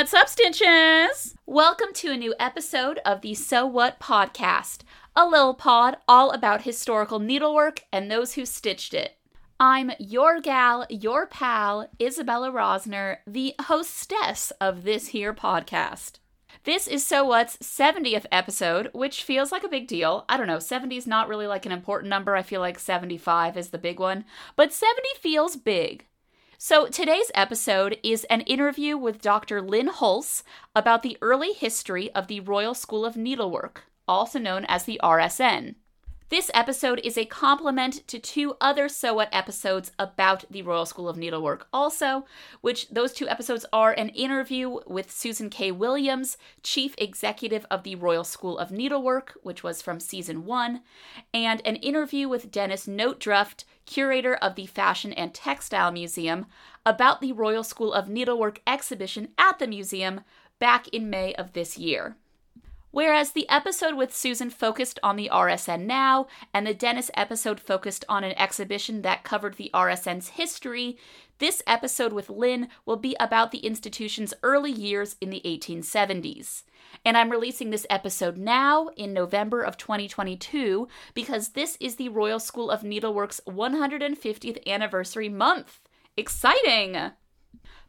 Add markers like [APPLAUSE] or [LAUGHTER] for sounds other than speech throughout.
What's up, Stitches? Welcome to a new episode of the Sew What podcast, a little pod all about historical needlework and those who stitched it. I'm your gal, your pal, Isabella Rosner, the hostess of this here podcast. This is Sew What's 70th episode, which feels like a big deal. I don't know, 70 is not really like an important number. I feel like 75 is the big one, but 70 feels big. So today's episode is an interview with Dr. Lynn Hulse about the early history of the Royal School of Needlework, also known as the RSN. This episode is a complement to two other Sew What episodes about the Royal School of Needlework, also, which those two episodes are an interview with Susan K. Williams, Chief Executive of the Royal School of Needlework, which was from season one, and an interview with Dennis Nothdruft, curator of the Fashion and Textile Museum, about the Royal School of Needlework exhibition at the museum back in May of this year. Whereas the episode with Susan focused on the RSN now, and the Dennis episode focused on an exhibition that covered the RSN's history, this episode with Lynn will be about the institution's early years in the 1870s. And I'm releasing this episode now in November of 2022 because this is the Royal School of Needlework's 150th anniversary month. Exciting!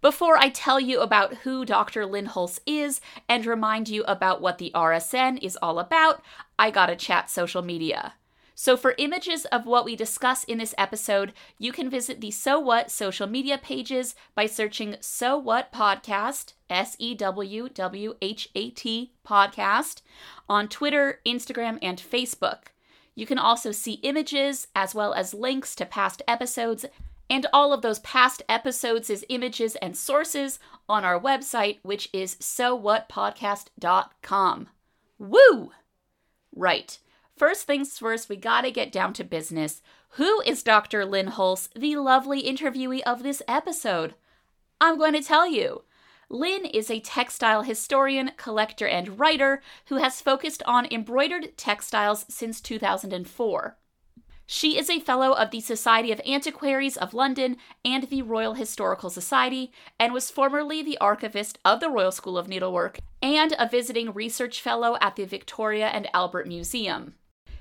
Before I tell you about who Dr. Lynn is and remind you about what the RSN is all about, I gotta chat social media. So, for images of what we discuss in this episode, you can visit the Sew What social media pages by searching Sew What Podcast, S E W W H A T Podcast, on Twitter, Instagram, and Facebook. You can also see images as well as links to past episodes and all of those past episodes as images and sources on our website, which is sewwhatpodcast.com. Woo! Right. First things first, we gotta get down to business. Who is Dr. Lynn Hulse, the lovely interviewee of this episode? I'm going to tell you. Lynn is a textile historian, collector, and writer who has focused on embroidered textiles since 2004. She is a fellow of the Society of Antiquaries of London and the Royal Historical Society, and was formerly the archivist of the Royal School of Needlework and a visiting research fellow at the Victoria and Albert Museum.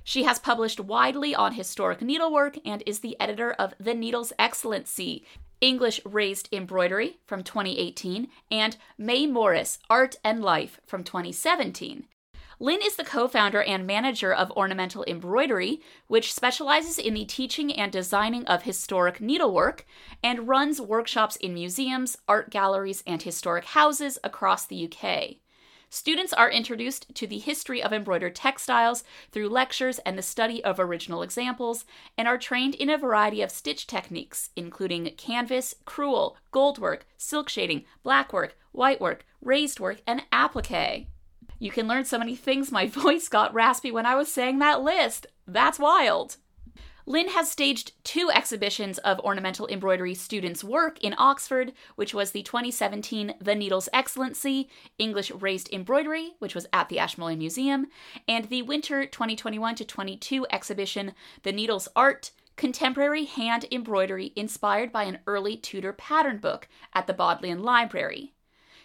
She has published widely on historic needlework and is the editor of The Needle's Excellency, English Raised Embroidery from 2018, and May Morris Art and Life from 2017. Lynn is the co founder and manager of Ornamental Embroidery, which specializes in the teaching and designing of historic needlework and runs workshops in museums, art galleries, and historic houses across the UK. Students are introduced to the history of embroidered textiles through lectures and the study of original examples, and are trained in a variety of stitch techniques, including canvas, crewel, goldwork, silk shading, blackwork, whitework, raised work, and applique. You can learn so many things. My [LAUGHS] voice got raspy when I was saying that list. That's wild. Lynn has staged two exhibitions of ornamental embroidery students' work in Oxford, which was the 2017 The Needle's Excellency English Raised Embroidery, which was at the Ashmolean Museum, and the winter 2021 22 exhibition The Needle's Art Contemporary Hand Embroidery inspired by an early Tudor pattern book at the Bodleian Library.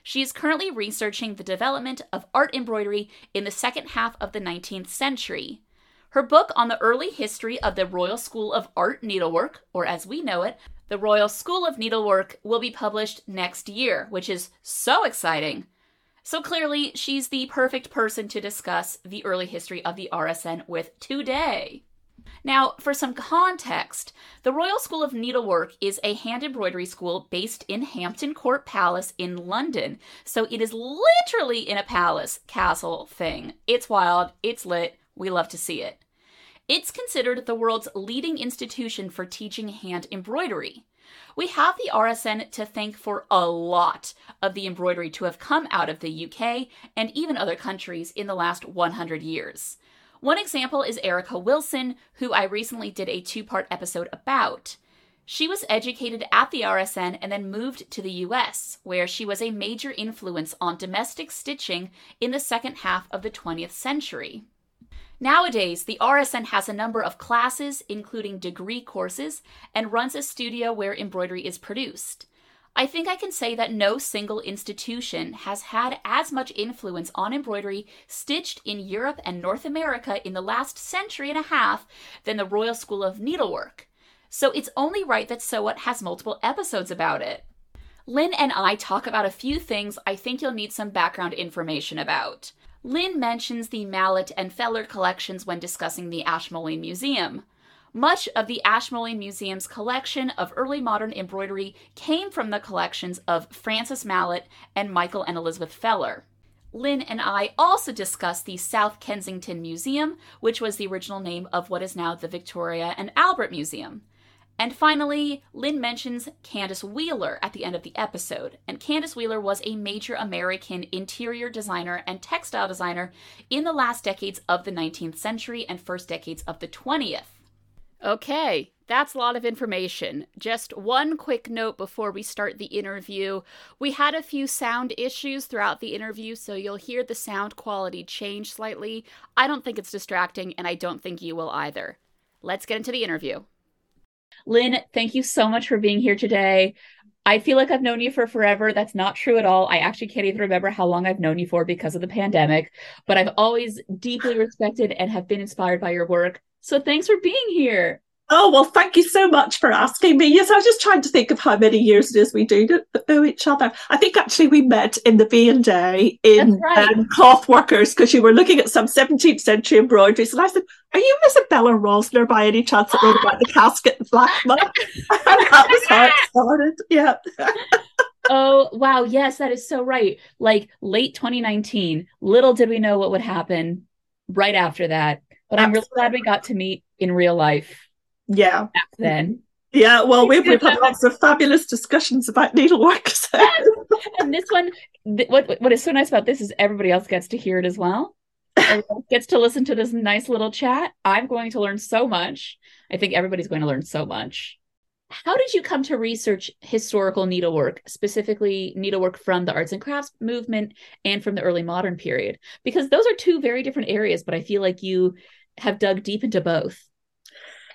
She is currently researching the development of art embroidery in the second half of the 19th century. Her book on the early history of the Royal School of Art Needlework, or as we know it, the Royal School of Needlework, will be published next year, which is so exciting. So clearly, she's the perfect person to discuss the early history of the RSN with today. Now, for some context, the Royal School of Needlework is a hand embroidery school based in Hampton Court Palace in London. So it is literally in a palace castle thing. It's wild, it's lit, we love to see it. It's considered the world's leading institution for teaching hand embroidery. We have the RSN to thank for a lot of the embroidery to have come out of the UK and even other countries in the last 100 years. One example is Erica Wilson, who I recently did a two part episode about. She was educated at the RSN and then moved to the US, where she was a major influence on domestic stitching in the second half of the 20th century. Nowadays, the RSN has a number of classes, including degree courses, and runs a studio where embroidery is produced. I think I can say that no single institution has had as much influence on embroidery stitched in Europe and North America in the last century and a half than the Royal School of Needlework. So it's only right that Sew What has multiple episodes about it. Lynn and I talk about a few things I think you'll need some background information about. Lynn mentions the Mallet and Feller collections when discussing the Ashmolean Museum. Much of the Ashmolean Museum's collection of early modern embroidery came from the collections of Francis Mallet and Michael and Elizabeth Feller. Lynn and I also discussed the South Kensington Museum, which was the original name of what is now the Victoria and Albert Museum. And finally, Lynn mentions Candace Wheeler at the end of the episode. And Candace Wheeler was a major American interior designer and textile designer in the last decades of the 19th century and first decades of the 20th. Okay, that's a lot of information. Just one quick note before we start the interview. We had a few sound issues throughout the interview, so you'll hear the sound quality change slightly. I don't think it's distracting, and I don't think you will either. Let's get into the interview. Lynn, thank you so much for being here today. I feel like I've known you for forever. That's not true at all. I actually can't even remember how long I've known you for because of the pandemic, but I've always deeply respected and have been inspired by your work. So thanks for being here. Oh, well, thank you so much for asking me. Yes, I was just trying to think of how many years it is we do know each other. I think actually we met in the V&A in right. um, Cloth Workers because you were looking at some 17th century embroideries. And I said, Are you Isabella Rosner by any chance that wrote about the [GASPS] casket and black and [LAUGHS] [LAUGHS] that was how it started. Yeah. [LAUGHS] oh, wow. Yes, that is so right. Like late 2019, little did we know what would happen right after that. But I'm really glad we got to meet in real life. Yeah. Back then. Yeah, well, we've, we've had lots of fabulous discussions about needlework. So. [LAUGHS] and this one, th- what what is so nice about this is everybody else gets to hear it as well. [LAUGHS] gets to listen to this nice little chat. I'm going to learn so much. I think everybody's going to learn so much. How did you come to research historical needlework, specifically needlework from the arts and crafts movement and from the early modern period? Because those are two very different areas, but I feel like you have dug deep into both.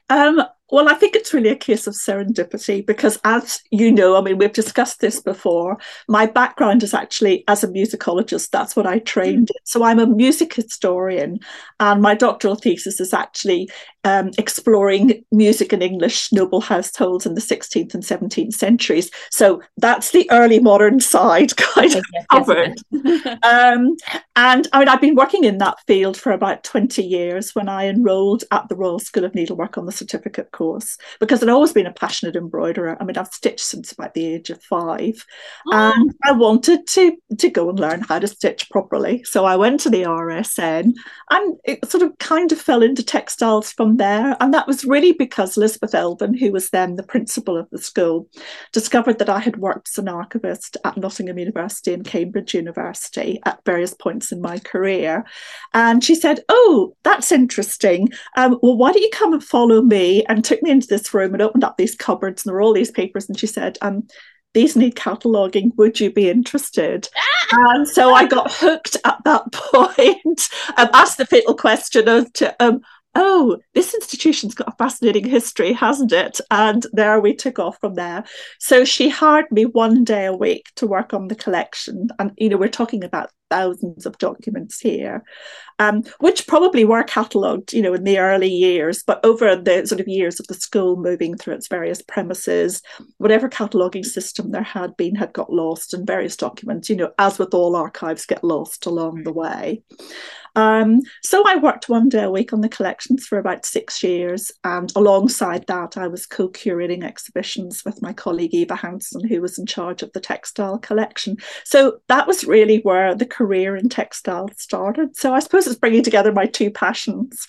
Um, well, I think it's really a case of serendipity because, as you know, I mean, we've discussed this before. My background is actually as a musicologist. That's what I trained mm. in. So I'm a music historian, and my doctoral thesis is actually um, exploring music in English noble households in the 16th and 17th centuries. So that's the early modern side [LAUGHS] kind of yes, covered. Yes, um, and I mean, I've been working in that field for about 20 years when I enrolled at the Royal School of Needlework on the certificate course because I'd always been a passionate embroiderer. I mean, I've stitched since about the age of five, oh. and I wanted to to go and learn how to stitch properly. So I went to the RSN, and it sort of kind of fell into textiles from there. And that was really because Elizabeth Elvin, who was then the principal of the school, discovered that I had worked as an archivist at Nottingham University and Cambridge University at various points in my career, and she said, "Oh, that's interesting. Um, well, why don't you come and follow me?" and took me into this room and opened up these cupboards and there were all these papers and she said um these need cataloguing. Would you be interested? [LAUGHS] And so i got hooked at that [LAUGHS] point and asked the fatal question of to, um, oh, this institution's got a fascinating history, hasn't it? And there we took off from there. So she hired me one day a week to work on the collection. And, you know, we're talking about thousands of documents here, um, which probably were catalogued, you know, in the early years, but over the sort of years of the school moving through its various premises, whatever cataloguing system there had been had got lost, and various documents, you know, as with all archives, get lost along the way. Um, so I worked one day a week on the collections for about six years. And alongside that, I was co curating exhibitions with my colleague Eva Hansen, who was in charge of the textile collection. So that was really where the career in textile started. So I suppose it's bringing together my two passions.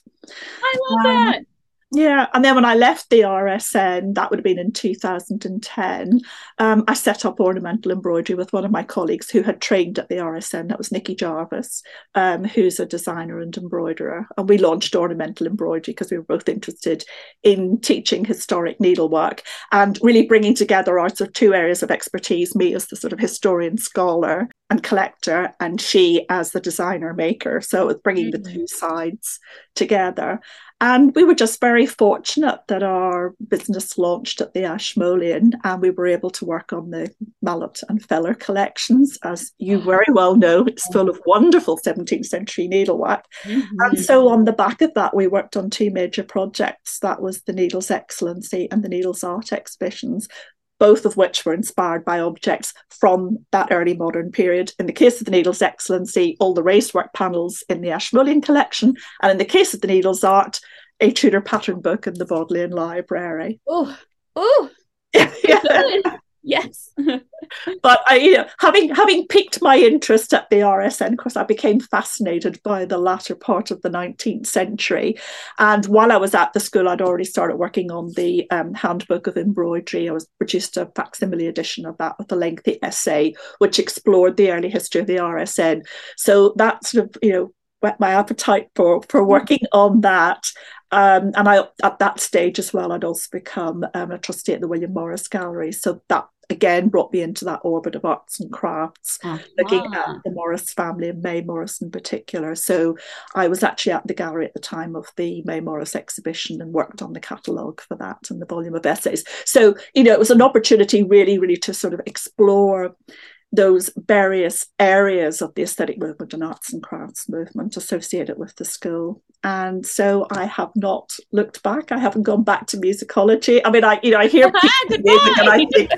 I love um, that. Yeah, and then when I left the RSN, that would have been in 2010, um, I set up ornamental embroidery with one of my colleagues who had trained at the RSN. That was Nikki Jarvis, um, who's a designer and embroiderer. And we launched ornamental embroidery because we were both interested in teaching historic needlework and really bringing together our sort of two areas of expertise me as the sort of historian scholar and collector, and she as the designer maker. So it was bringing mm-hmm. the two sides together. And we were just very fortunate that our business launched at the Ashmolean and we were able to work on the Mallet and Feller collections. As you very well know, it's full of wonderful 17th century needlework. Mm-hmm. And so, on the back of that, we worked on two major projects that was the Needles Excellency and the Needles Art exhibitions, both of which were inspired by objects from that early modern period. In the case of the Needles Excellency, all the raised racework panels in the Ashmolean collection, and in the case of the Needles Art, a Tudor pattern book in the Bodleian Library. Oh, oh, [LAUGHS] yeah. Yes. [LAUGHS] but I, you know, having having piqued my interest at the RSN, course, I became fascinated by the latter part of the 19th century. And while I was at the school, I'd already started working on the um, handbook of embroidery. I was produced a facsimile edition of that with a lengthy essay, which explored the early history of the RSN. So that sort of, you know, my appetite for for working on that. Um, and I at that stage as well, I'd also become um, a trustee at the William Morris Gallery. So that again brought me into that orbit of arts and crafts, uh-huh. looking at the Morris family and May Morris in particular. So I was actually at the gallery at the time of the May Morris exhibition and worked on the catalogue for that and the volume of essays. So, you know, it was an opportunity really, really to sort of explore those various areas of the aesthetic movement and arts and crafts movement associated with the school. And so I have not looked back. I haven't gone back to musicology. I mean, I you know I hear [LAUGHS] ah, music and I think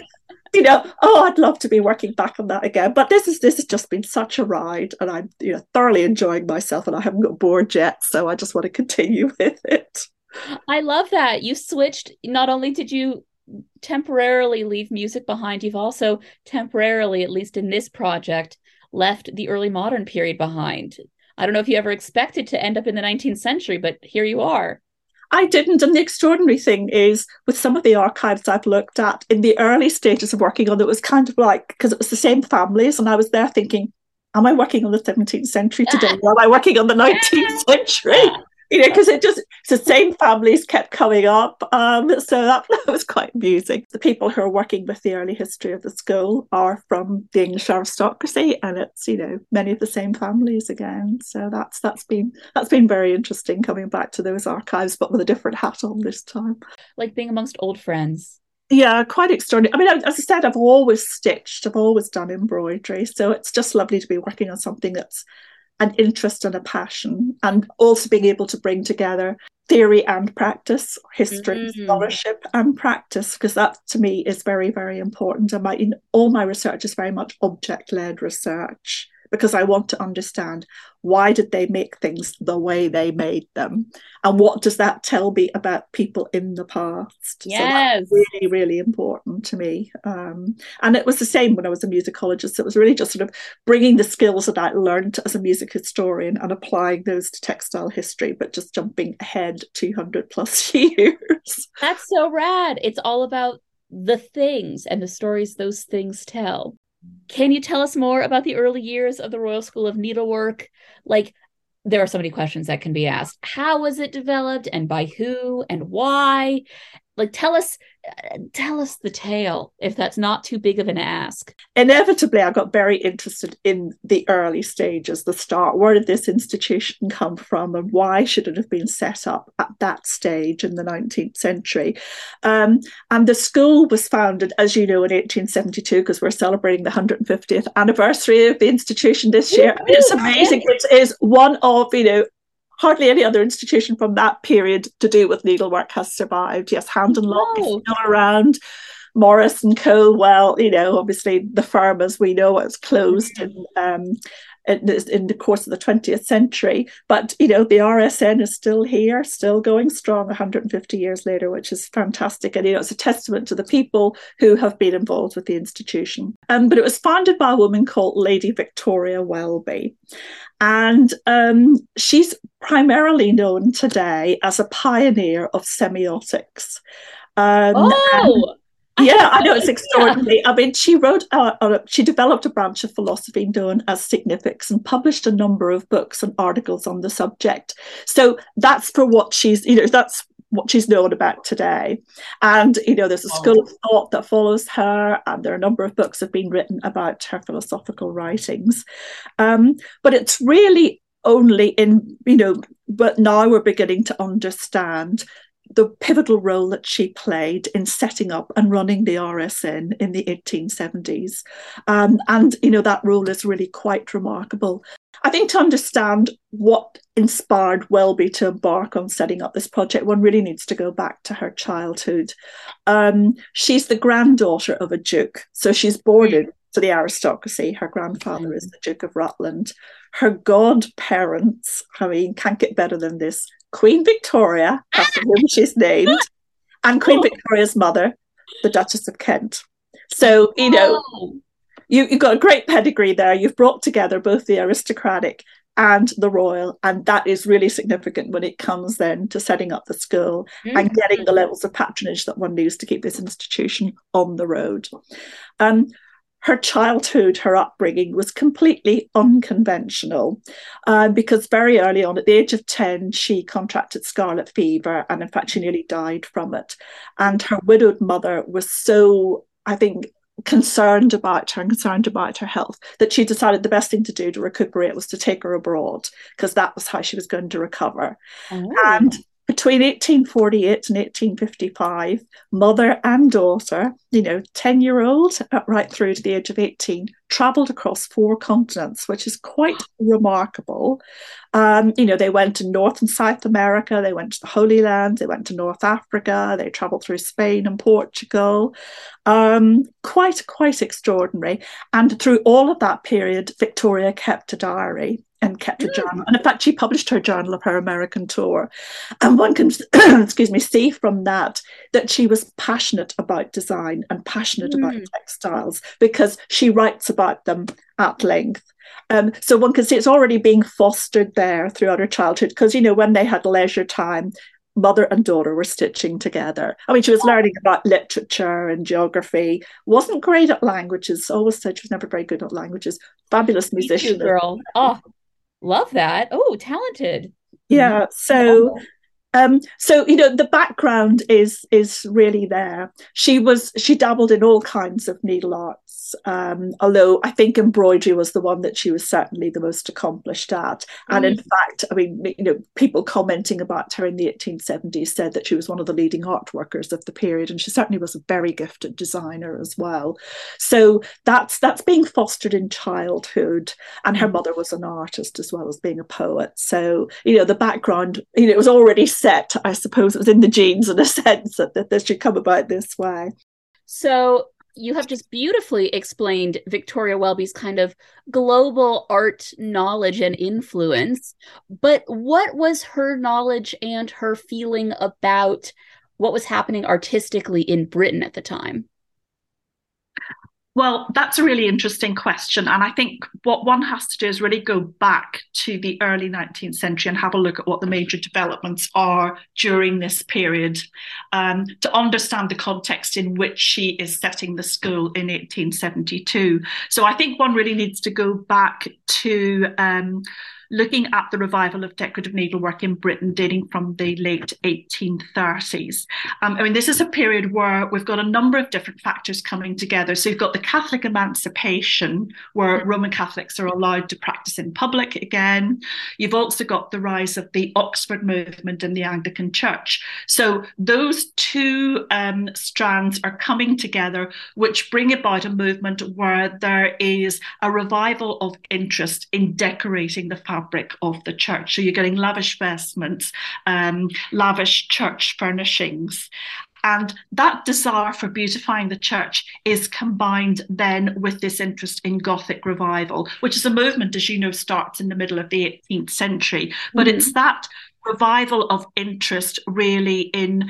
you know, oh, I'd love to be working back on that again. But this is this has just been such a ride, and I'm you know thoroughly enjoying myself, and I haven't got bored yet. So I just want to continue [LAUGHS] with it. I love that you switched. Not only did you temporarily leave music behind, you've also temporarily, at least in this project, left the early modern period behind. I don't know if you ever expected to end up in the 19th century, but here you are. I didn't. And the extraordinary thing is, with some of the archives I've looked at in the early stages of working on it, was kind of like because it was the same families, and I was there thinking, am I working on the 17th century today? [LAUGHS] or am I working on the 19th century? You know, because it just the same families kept coming up. Um, so that, [LAUGHS] that, was quite amusing. The people who are working with the early history of the school are from the English aristocracy, and it's you know many of the same families again. So that's that's been that's been very interesting coming back to those archives, but with a different hat on this time. Like being amongst old friends. Yeah, quite extraordinary. I mean, as I said, I've always stitched, I've always done embroidery, so it's just lovely to be working on something that's an interest and a passion, and also being able to bring together theory and practice, history, mm-hmm. scholarship, and practice, because that to me is very, very important. And my in, all my research is very much object led research because I want to understand why did they make things the way they made them? And what does that tell me about people in the past? Yes. so really really important to me. Um, and it was the same when i was a musicologist. It was really just sort of bringing the skills that i learned as a music historian and applying those to textile history but just jumping ahead 200 plus [LAUGHS] years. That's so rad. It's all about the things and the stories those things tell can you tell us more about the early years of the Royal School of Needlework? Like, there are so many questions that can be asked. How was it developed and by who and why? Like tell us tell us the tale if that's not too big of an ask. Inevitably i got very interested in the early stages the start. Where did this institution come from and why should it have been set up at that stage in the 19th century? Um, and the school was founded as you know in 1872 because we're celebrating the 150th anniversary of the institution this year. It's amazing it is one of you know hardly any other institution from that period to do with needlework has survived. Yes, Hand and Lock is still around. Morris and Co. Well, you know, obviously the firm, as we know, was closed in, um, in, in the course of the 20th century. But you know, the RSN is still here, still going strong, 150 years later, which is fantastic. And you know, it's a testament to the people who have been involved with the institution. Um, but it was founded by a woman called Lady Victoria Welby, and um, she's primarily known today as a pioneer of semiotics. Um, oh, yeah, I know it's [LAUGHS] extraordinary. I mean, she wrote, uh, uh, she developed a branch of philosophy known as significs and published a number of books and articles on the subject. So that's for what she's, you know, that's what she's known about today. And, you know, there's a school of thought that follows her, and there are a number of books have been written about her philosophical writings. Um, but it's really only in, you know, but now we're beginning to understand the pivotal role that she played in setting up and running the RSN in the 1870s. Um, and, you know, that role is really quite remarkable. I think to understand what inspired Welby to embark on setting up this project, one really needs to go back to her childhood. Um, she's the granddaughter of a duke, so she's born mm. into the aristocracy. Her grandfather mm. is the Duke of Rutland. Her godparents, I mean, can't get better than this. Queen Victoria, after whom she's named, [LAUGHS] and Queen. Victoria's mother, the Duchess of Kent. So, you know, oh you, you've got a great pedigree there. You've brought together both the aristocratic and the royal, and that is really significant when it comes then to setting up the school mm-hmm. and getting the levels of patronage that one needs to keep this institution on the road. Um, her childhood, her upbringing was completely unconventional uh, because very early on, at the age of 10, she contracted scarlet fever and, in fact, she nearly died from it. And her widowed mother was so, I think, concerned about her and concerned about her health that she decided the best thing to do to recuperate was to take her abroad because that was how she was going to recover. Oh. And between 1848 and 1855, mother and daughter, you know, 10 year old uh, right through to the age of 18, traveled across four continents, which is quite remarkable. Um, you know, they went to North and South America, they went to the Holy Land, they went to North Africa, they traveled through Spain and Portugal. Um, quite, quite extraordinary. And through all of that period, Victoria kept a diary and kept a mm. journal. And in fact, she published her journal of her American tour. And one can, [CLEARS THROAT] excuse me, see from that that she was passionate about design and passionate mm. about textiles because she writes about them at length. Um, so one can see it's already being fostered there throughout her childhood because, you know, when they had leisure time, mother and daughter were stitching together. I mean, she was learning about literature and geography, wasn't great at languages, always said she was never very good at languages, fabulous musician. girl. Oh, Love that. Oh, talented. Yeah. Mm-hmm. So um, so you know the background is is really there. She was she dabbled in all kinds of needle arts, um, although I think embroidery was the one that she was certainly the most accomplished at. And mm. in fact, I mean, you know, people commenting about her in the 1870s said that she was one of the leading art workers of the period, and she certainly was a very gifted designer as well. So that's that's being fostered in childhood, and her mm. mother was an artist as well as being a poet. So you know the background, you know, it was already set, I suppose it was in the genes in a [LAUGHS] sense that, that this should come about this way. So you have just beautifully explained Victoria Welby's kind of global art knowledge and influence. But what was her knowledge and her feeling about what was happening artistically in Britain at the time? Well, that's a really interesting question. And I think what one has to do is really go back to the early 19th century and have a look at what the major developments are during this period um, to understand the context in which she is setting the school in 1872. So I think one really needs to go back to. Um, looking at the revival of decorative needlework in Britain dating from the late 1830s. Um, I mean, this is a period where we've got a number of different factors coming together. So you've got the Catholic emancipation, where Roman Catholics are allowed to practice in public again. You've also got the rise of the Oxford movement and the Anglican Church. So those two um, strands are coming together, which bring about a movement where there is a revival of interest in decorating the fabric fabric of the church. So you're getting lavish vestments, um, lavish church furnishings. And that desire for beautifying the church is combined then with this interest in Gothic revival, which is a movement, as you know, starts in the middle of the 18th century. But mm-hmm. it's that revival of interest really in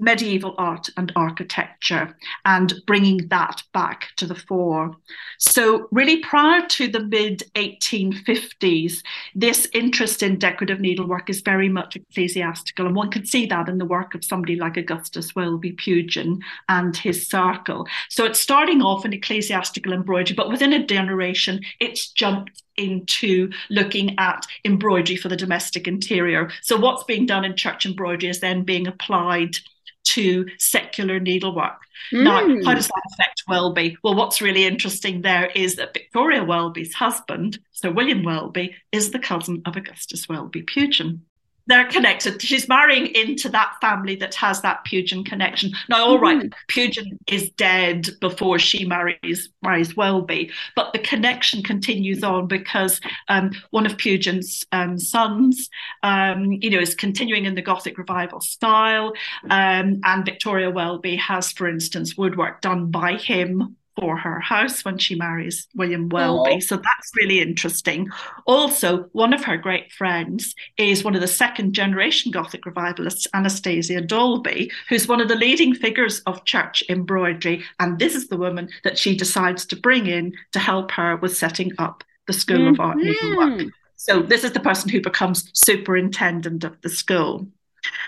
medieval art and architecture and bringing that back to the fore. So, really, prior to the mid 1850s, this interest in decorative needlework is very much ecclesiastical, and one can see that in the work of somebody like Augustus Welby Pugin and his circle. So, it's starting off in ecclesiastical embroidery, but within a generation, it's jumped into looking at embroidery for the domestic interior. So, what's being done in church embroidery is then being applied to secular needlework. Mm. Now, how hmm. does that affect Welby? Well, what's really interesting there is that Victoria Welby's husband, Sir William Welby, is the cousin of Augustus Welby Pugin they're connected. She's marrying into that family that has that Pugin connection. Now, all right, mm-hmm. Pugin is dead before she marries marries Welby, but the connection continues on because um, one of Pugin's um, sons, um, you know, is continuing in the Gothic revival style, um, and Victoria Welby has, for instance, woodwork done by him for her house when she marries William Welby. So that's really interesting. Also, one of her great friends is one of the second generation Gothic revivalists, Anastasia Dolby, who's one of the leading figures of church embroidery. And this is the woman that she decides to bring in to help her with setting up the School mm-hmm. of Art Needlework. So this is the person who becomes superintendent of the school.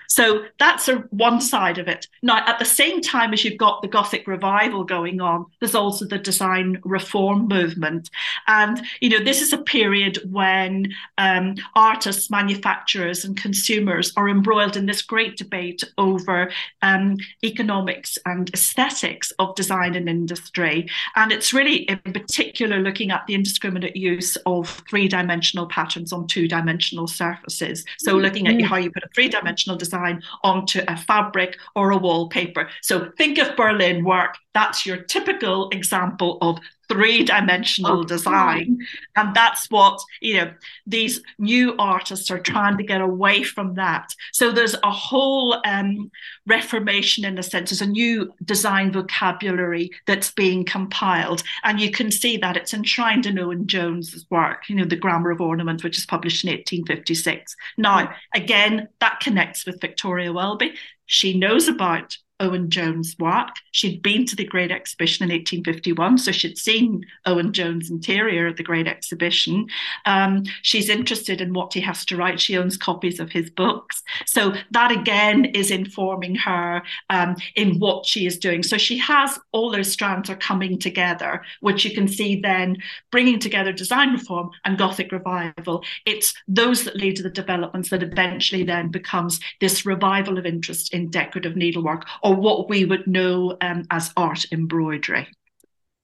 So that's a, one side of it. Now, at the same time as you've got the Gothic revival going on, there's also the design reform movement. And, you know, this is a period when um, artists, manufacturers, and consumers are embroiled in this great debate over um, economics and aesthetics of design and industry. And it's really, in particular, looking at the indiscriminate use of three dimensional patterns on two dimensional surfaces. So, mm-hmm. looking at how you put a three design design onto a fabric or a wallpaper. So think of Berlin work. That's your typical example of three dimensional okay. design. And that's what, you know, these new artists are trying to get away from that. So there's a whole um, reformation in a sense. There's a new design vocabulary that's being compiled. And you can see that it's enshrined in Owen Jones's work, you know, The Grammar of Ornament, which is published in 1856. Now, again, that connects with Victoria Welby. She knows about Owen Jones' work. She'd been to the Great Exhibition in 1851, so she'd seen Owen Jones' interior at the Great Exhibition. Um, she's interested in what he has to write. She owns copies of his books. So that again is informing her um, in what she is doing. So she has all those strands are coming together, which you can see then bringing together design reform and Gothic revival. It's those that lead to the developments that eventually then becomes this revival of interest in decorative needlework or what we would know um, as art embroidery.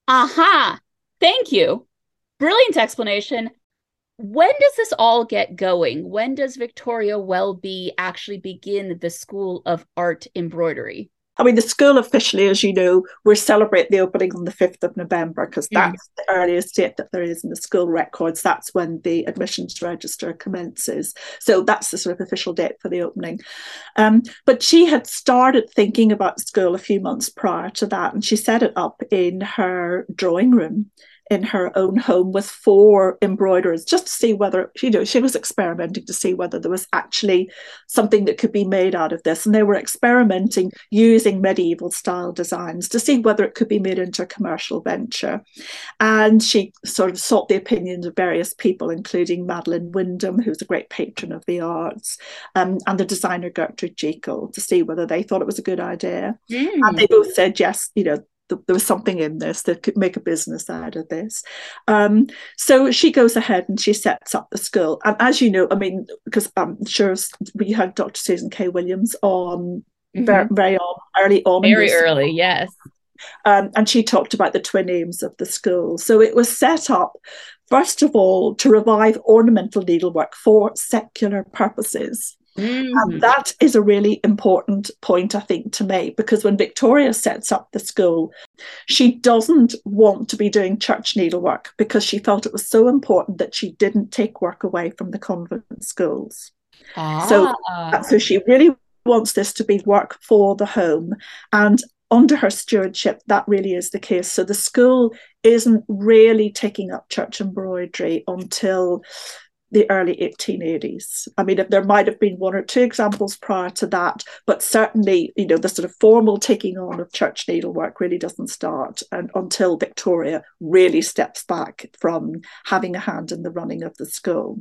Aha! Thank you. Brilliant explanation. When does this all get going? When does Victoria Welby actually begin the School of Art Embroidery? I mean, the school officially, as you know, we're celebrating the opening on the 5th of November because that's mm. the earliest date that there is in the school records. That's when the admissions register commences. So that's the sort of official date for the opening. Um, but she had started thinking about school a few months prior to that, and she set it up in her drawing room in her own home with four embroiderers just to see whether you know she was experimenting to see whether there was actually something that could be made out of this. And they were experimenting using medieval style designs to see whether it could be made into a commercial venture. And she sort of sought the opinions of various people including Madeline Wyndham who's a great patron of the arts um, and the designer Gertrude Jekyll to see whether they thought it was a good idea. Mm. and they both said yes you know there was something in this that could make a business out of this. Um, so she goes ahead and she sets up the school. And as you know, I mean, because I'm sure we had Dr. Susan K. Williams on mm-hmm. very, very early on. Very early, yes. Um, and she talked about the twin aims of the school. So it was set up, first of all, to revive ornamental needlework for secular purposes. Mm. And that is a really important point, I think, to make because when Victoria sets up the school, she doesn't want to be doing church needlework because she felt it was so important that she didn't take work away from the convent schools. Ah. So, so she really wants this to be work for the home. And under her stewardship, that really is the case. So the school isn't really taking up church embroidery until the early 1880s. I mean, if there might have been one or two examples prior to that, but certainly, you know, the sort of formal taking on of church needlework really doesn't start and, until Victoria really steps back from having a hand in the running of the school.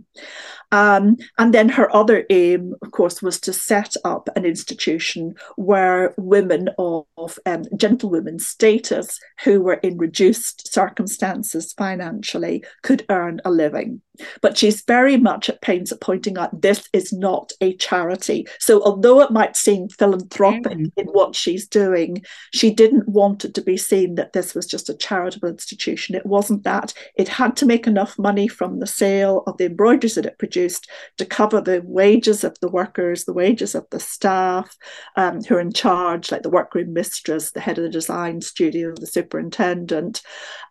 Um, and then her other aim, of course, was to set up an institution where women of um, gentlewomen status who were in reduced circumstances financially could earn a living. But she's very very much at pains at pointing out this is not a charity. So, although it might seem philanthropic mm. in what she's doing, she didn't want it to be seen that this was just a charitable institution. It wasn't that. It had to make enough money from the sale of the embroideries that it produced to cover the wages of the workers, the wages of the staff um, who are in charge, like the workroom mistress, the head of the design studio, the superintendent.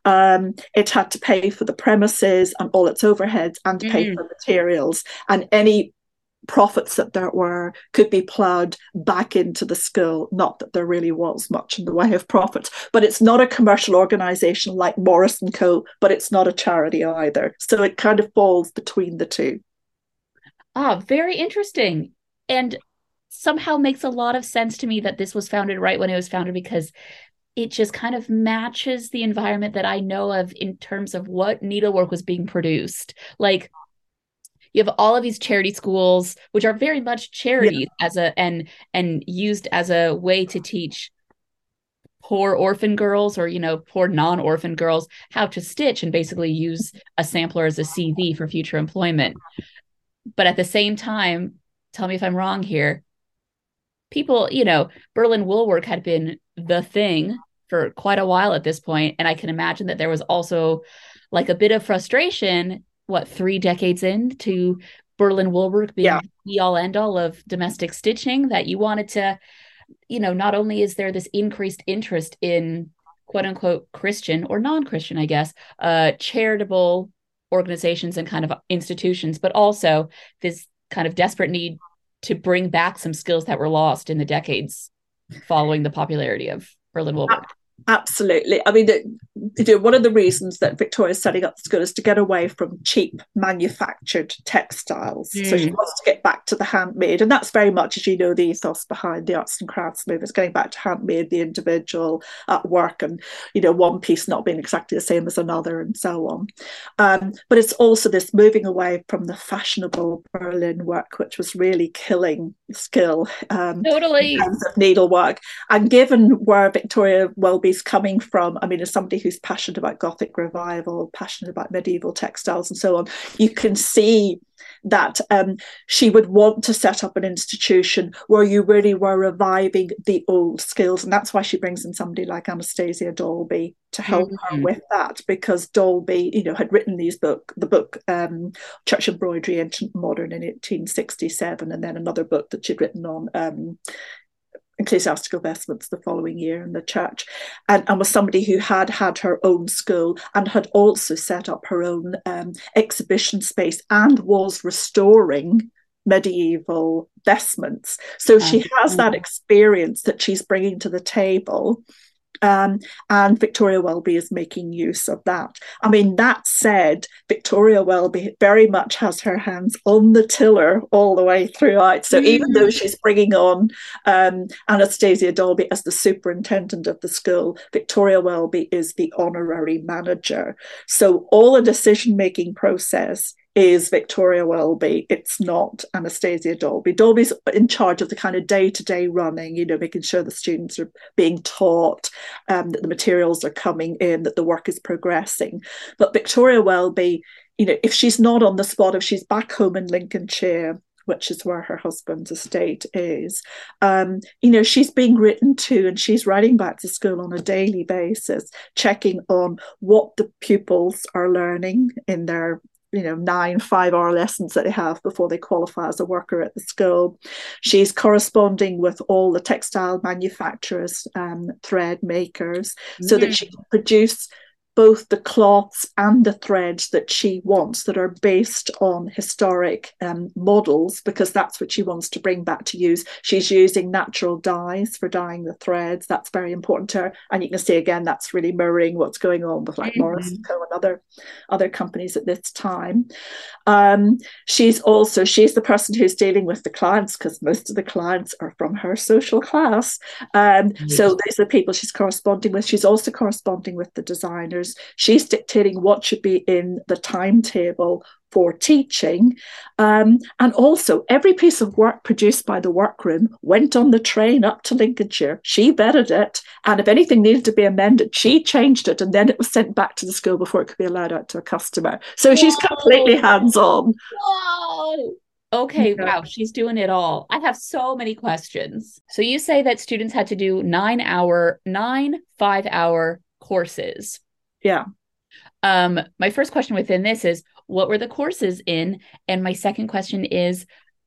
Um, it had to pay for the premises and all its overheads and pay mm. For materials and any profits that there were could be ploughed back into the school. Not that there really was much in the way of profits, but it's not a commercial organisation like Morris and Co. But it's not a charity either. So it kind of falls between the two. Ah, very interesting, and somehow makes a lot of sense to me that this was founded right when it was founded because it just kind of matches the environment that I know of in terms of what needlework was being produced. Like you have all of these charity schools which are very much charities yeah. as a and and used as a way to teach poor orphan girls or you know poor non-orphan girls how to stitch and basically use a sampler as a CV for future employment. But at the same time, tell me if I'm wrong here. People, you know, Berlin woolwork had been the thing for quite a while at this point and i can imagine that there was also like a bit of frustration what three decades in to berlin woolwork being yeah. the all end all of domestic stitching that you wanted to you know not only is there this increased interest in quote unquote christian or non-christian i guess uh charitable organizations and kind of institutions but also this kind of desperate need to bring back some skills that were lost in the decades following the popularity of Berlin Woolwork. Absolutely. I mean, one of the reasons that Victoria is setting up the school is to get away from cheap manufactured textiles. Mm. So she mm. wants to get back to the handmade. And that's very much, as you know, the ethos behind the arts and crafts movement, getting back to handmade, the individual at work, and, you know, one piece not being exactly the same as another, and so on. Um, but it's also this moving away from the fashionable Berlin work, which was really killing skill um, totally. in terms of needlework. And given where Victoria Welby's coming from, I mean, as somebody who's passionate about Gothic revival, passionate about medieval textiles and so on, you can see that um, she would want to set up an institution where you really were reviving the old skills. And that's why she brings in somebody like Anastasia Dolby to help mm-hmm. her with that, because Dolby, you know, had written these book, the book um, Church Embroidery Ancient Modern in 1867, and then another book that she'd written on um, ecclesiastical vestments the following year in the church. And, and was somebody who had had her own school and had also set up her own um, exhibition space and was restoring medieval vestments. So she has that experience that she's bringing to the table um, and Victoria Welby is making use of that. I mean, that said, Victoria Welby very much has her hands on the tiller all the way throughout. So mm. even though she's bringing on um, Anastasia Dolby as the superintendent of the school, Victoria Welby is the honorary manager. So all the decision making process is Victoria Welby. It's not Anastasia Dolby. Dolby's in charge of the kind of day to day running, you know, making sure the students are being taught, um, that the materials are coming in, that the work is progressing. But Victoria Welby, you know, if she's not on the spot, if she's back home in Lincolnshire, which is where her husband's estate is. Um, you know, she's being written to and she's writing back to school on a daily basis, checking on what the pupils are learning in their you know nine five hour lessons that they have before they qualify as a worker at the school. She's corresponding with all the textile manufacturers um, thread makers so that she can produce both the cloths and the threads that she wants that are based on historic um, models because that's what she wants to bring back to use. She's using natural dyes for dyeing the threads. That's very important to her. And you can see again that's really mirroring what's going on with like mm-hmm. Morris and Co and other other companies at this time. Um, she's also she's the person who's dealing with the clients because most of the clients are from her social class. Um, So these are the people she's corresponding with. She's also corresponding with the designers She's dictating what should be in the timetable for teaching. Um, and also, every piece of work produced by the workroom went on the train up to Lincolnshire. She vetted it. And if anything needed to be amended, she changed it. And then it was sent back to the school before it could be allowed out to a customer. So Whoa. she's completely hands on. Okay, yeah. wow, she's doing it all. I have so many questions. So you say that students had to do nine hour, nine five hour courses. Yeah. Um, my first question within this is what were the courses in? And my second question is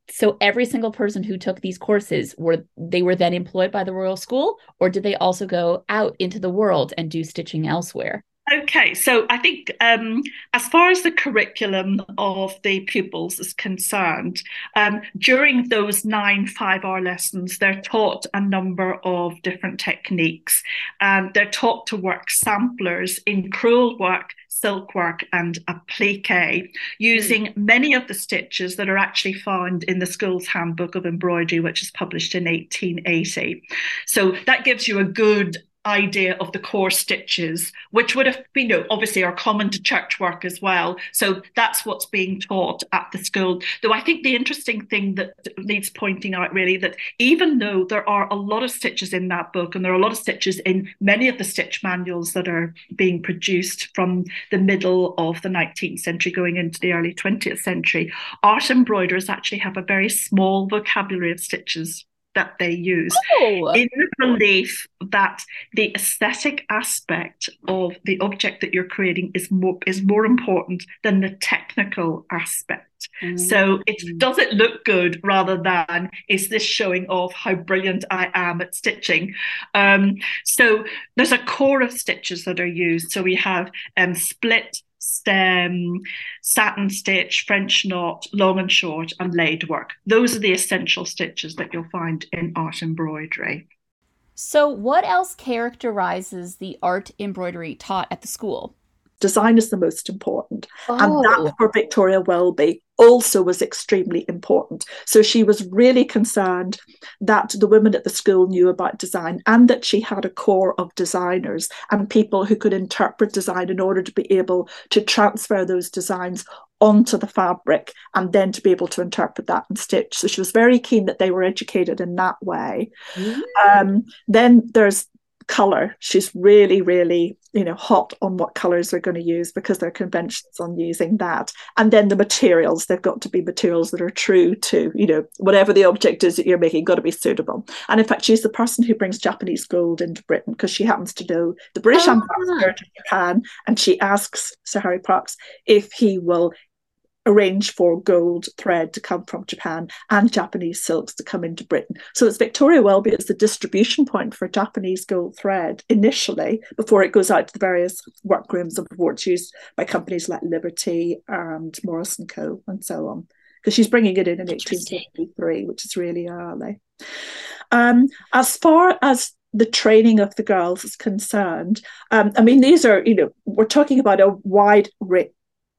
so every single person who took these courses were they were then employed by the Royal School, or did they also go out into the world and do stitching elsewhere? Okay, so I think um, as far as the curriculum of the pupils is concerned, um, during those nine five hour lessons, they're taught a number of different techniques. Um, they're taught to work samplers in crewel work, silk work, and applique, using mm. many of the stitches that are actually found in the school's handbook of embroidery, which is published in 1880. So that gives you a good idea of the core stitches, which would have been, you know, obviously are common to church work as well. So that's what's being taught at the school. Though I think the interesting thing that needs pointing out really that even though there are a lot of stitches in that book, and there are a lot of stitches in many of the stitch manuals that are being produced from the middle of the 19th century going into the early 20th century, art embroiderers actually have a very small vocabulary of stitches that they use oh. in the belief that the aesthetic aspect of the object that you're creating is more is more important than the technical aspect. Mm. So it does it look good rather than is this showing off how brilliant I am at stitching. Um, so there's a core of stitches that are used. So we have um, split stem, satin stitch, French knot, long and short, and laid work. Those are the essential stitches that you'll find in art embroidery. So, what else characterizes the art embroidery taught at the school? Design is the most important. Oh. And that for Victoria Welby also was extremely important. So she was really concerned that the women at the school knew about design and that she had a core of designers and people who could interpret design in order to be able to transfer those designs onto the fabric and then to be able to interpret that and stitch. So she was very keen that they were educated in that way. Mm. Um, then there's color. She's really really you know hot on what colors they're going to use because there are conventions on using that. And then the materials they've got to be materials that are true to you know whatever the object is that you're making got to be suitable. And in fact she's the person who brings japanese gold into britain because she happens to know the british oh. ambassador to japan and she asks sir harry parkes if he will arrange for gold thread to come from Japan and Japanese silks to come into Britain. So it's Victoria Welby as the distribution point for Japanese gold thread initially before it goes out to the various workrooms and before it's used by companies like Liberty and Morris Co. and so on. Because she's bringing it in in 1853, which is really early. Um, as far as the training of the girls is concerned, um, I mean, these are, you know, we're talking about a wide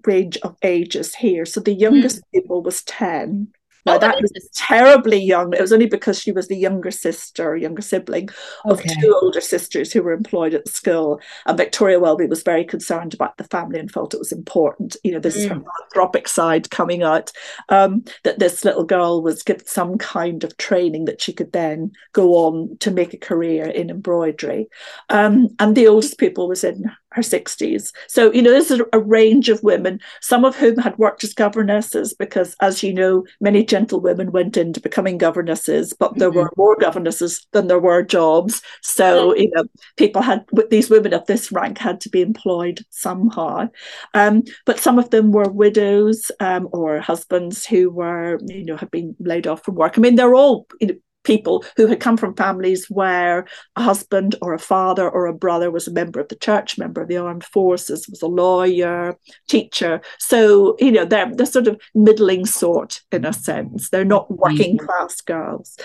range of ages here. So the youngest mm. people was 10 now, oh, that was terribly young. It was only because she was the younger sister, younger sibling of okay. two older sisters who were employed at the school. And Victoria Welby was very concerned about the family and felt it was important. You know, this mm. is mm. philanthropic side coming out, um, that this little girl was given some kind of training that she could then go on to make a career in embroidery. Um, and the oldest people was in her 60s. So, you know, there's a, a, range of women, some of whom had worked as governesses, because as you know, many gentlewomen went into becoming governesses, but there mm-hmm. were more governesses than there were jobs. So, you know, people had, these women of this rank had to be employed somehow. Um, but some of them were widows um, or husbands who were, you know, had been laid off from work. I mean, they're all, you know, people who had come from families where a husband or a father or a brother was a member of the church, member of the armed forces, was a lawyer, teacher. So, you know, they're, they're sort of middling sort in a sense. They're not working class girls.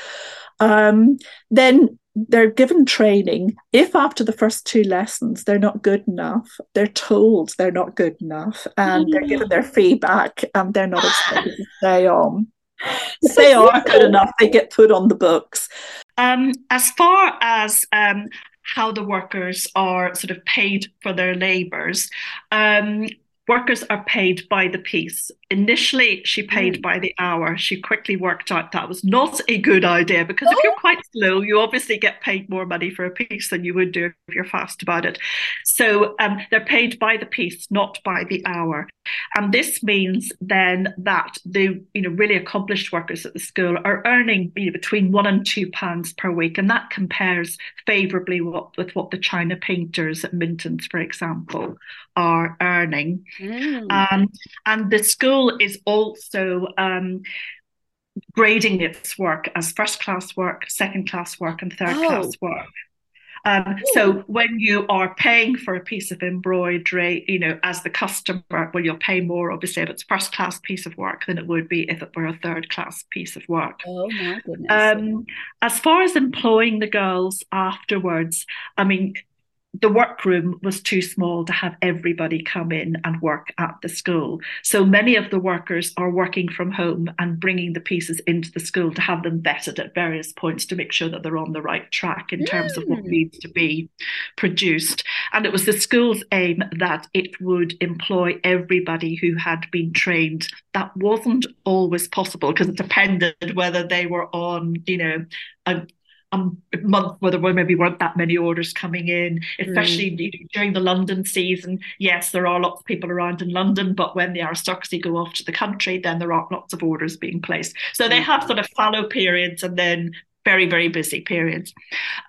Um, then they're given training. If after the first two lessons they're not good enough, they're told they're not good enough and they're given their feedback and they're not expected to stay on [LAUGHS] they are good enough, they get put on the books. Um, as far as um, how the workers are sort of paid for their labours. Um, workers are paid by the piece. Initially, she paid mm. by the hour. She quickly worked out that was not a good idea because oh. if you're oh. quite slow, you obviously get paid more money for a piece than you would do if you're fast about it. So um, they're paid by the piece, not by the hour. And this means then that the you know really accomplished workers at the school are earning you know, between one and two pounds per week, and that compares favourably what, with what the China painters at Minton's, for example, are earning. Mm. Um, and the school is also um, grading its work as first class work, second class work, and third oh. class work. Um, so when you are paying for a piece of embroidery, you know, as the customer, well, you'll pay more, obviously, if it's first class piece of work than it would be if it were a third class piece of work. Oh my goodness. Um, as far as employing the girls afterwards, I mean, the workroom was too small to have everybody come in and work at the school. So many of the workers are working from home and bringing the pieces into the school to have them vetted at various points to make sure that they're on the right track in mm. terms of what mm. needs to be produced. And it was the school's aim that it would employ everybody who had been trained. That wasn't always possible because it depended whether they were on, you know, a a month where there were maybe weren't that many orders coming in, especially mm. during the London season. Yes, there are lots of people around in London, but when the aristocracy go off to the country, then there aren't lots of orders being placed. So they have sort of fallow periods and then very, very busy periods.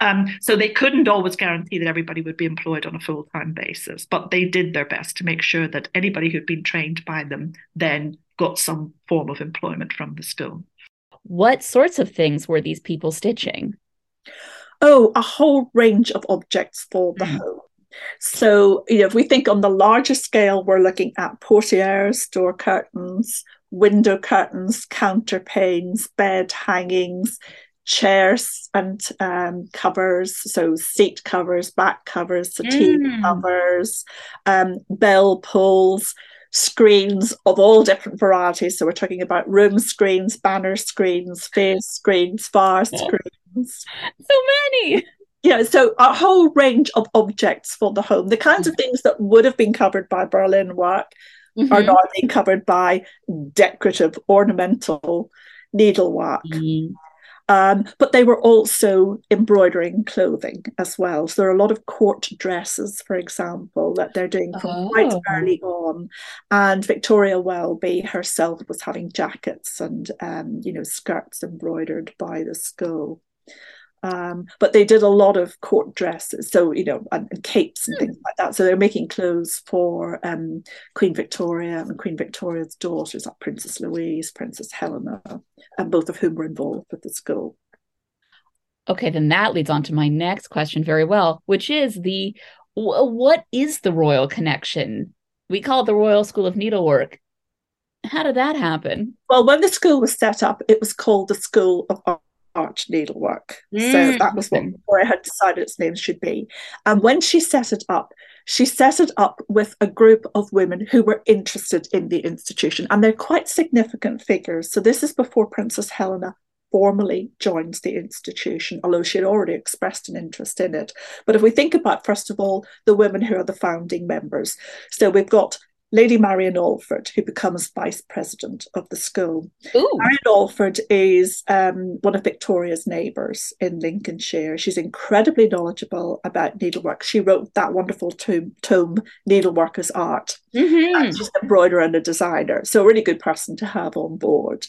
Um, so they couldn't always guarantee that everybody would be employed on a full time basis, but they did their best to make sure that anybody who'd been trained by them then got some form of employment from the school. What sorts of things were these people stitching? Oh, a whole range of objects for the mm. home. So, you know, if we think on the larger scale, we're looking at portieres, door curtains, window curtains, counterpanes, bed hangings, chairs and um, covers, so seat covers, back covers, settee mm. covers, um, bell pulls, screens of all different varieties. So we're talking about room screens, banner screens, face screens, far screens so many. Yeah, so a whole range of objects for the home. The kinds of things that would have been covered by Berlin work mm-hmm. are now being covered by decorative, ornamental needlework. Mm-hmm. Um, but they were also embroidering clothing as well. So there are a lot of court dresses, for example, that they're doing from oh. quite early on. And Victoria Welby herself was having jackets and um, you know skirts embroidered by the school. Um, but they did a lot of court dresses, so you know, and, and capes and mm. things like that. So they're making clothes for um, Queen Victoria and Queen Victoria's daughters, like Princess Louise, Princess Helena, and both of whom were involved with the school. Okay, then that leads on to my next question very well, which is the what is the royal connection? We call it the Royal School of Needlework. How did that happen? Well, when the school was set up, it was called the School of Art arch needlework. Mm. So that was what Victoria had decided its name should be. And when she set it up, she set it up with a group of women who were interested in the institution, and they're quite significant figures. So this is before Princess Helena formally joins the institution, although she had already expressed an interest in it. But if we think about, first of all, the women who are the founding members, so we've got Lady Marian Alford, who becomes vice president of the school. Ooh. Marian Alford is um, one of Victoria's neighbours in Lincolnshire. She's incredibly knowledgeable about needlework. She wrote that wonderful tome, tome Needlework as Art. Mm-hmm. she's an embroiderer and a designer, so a really good person to have on board.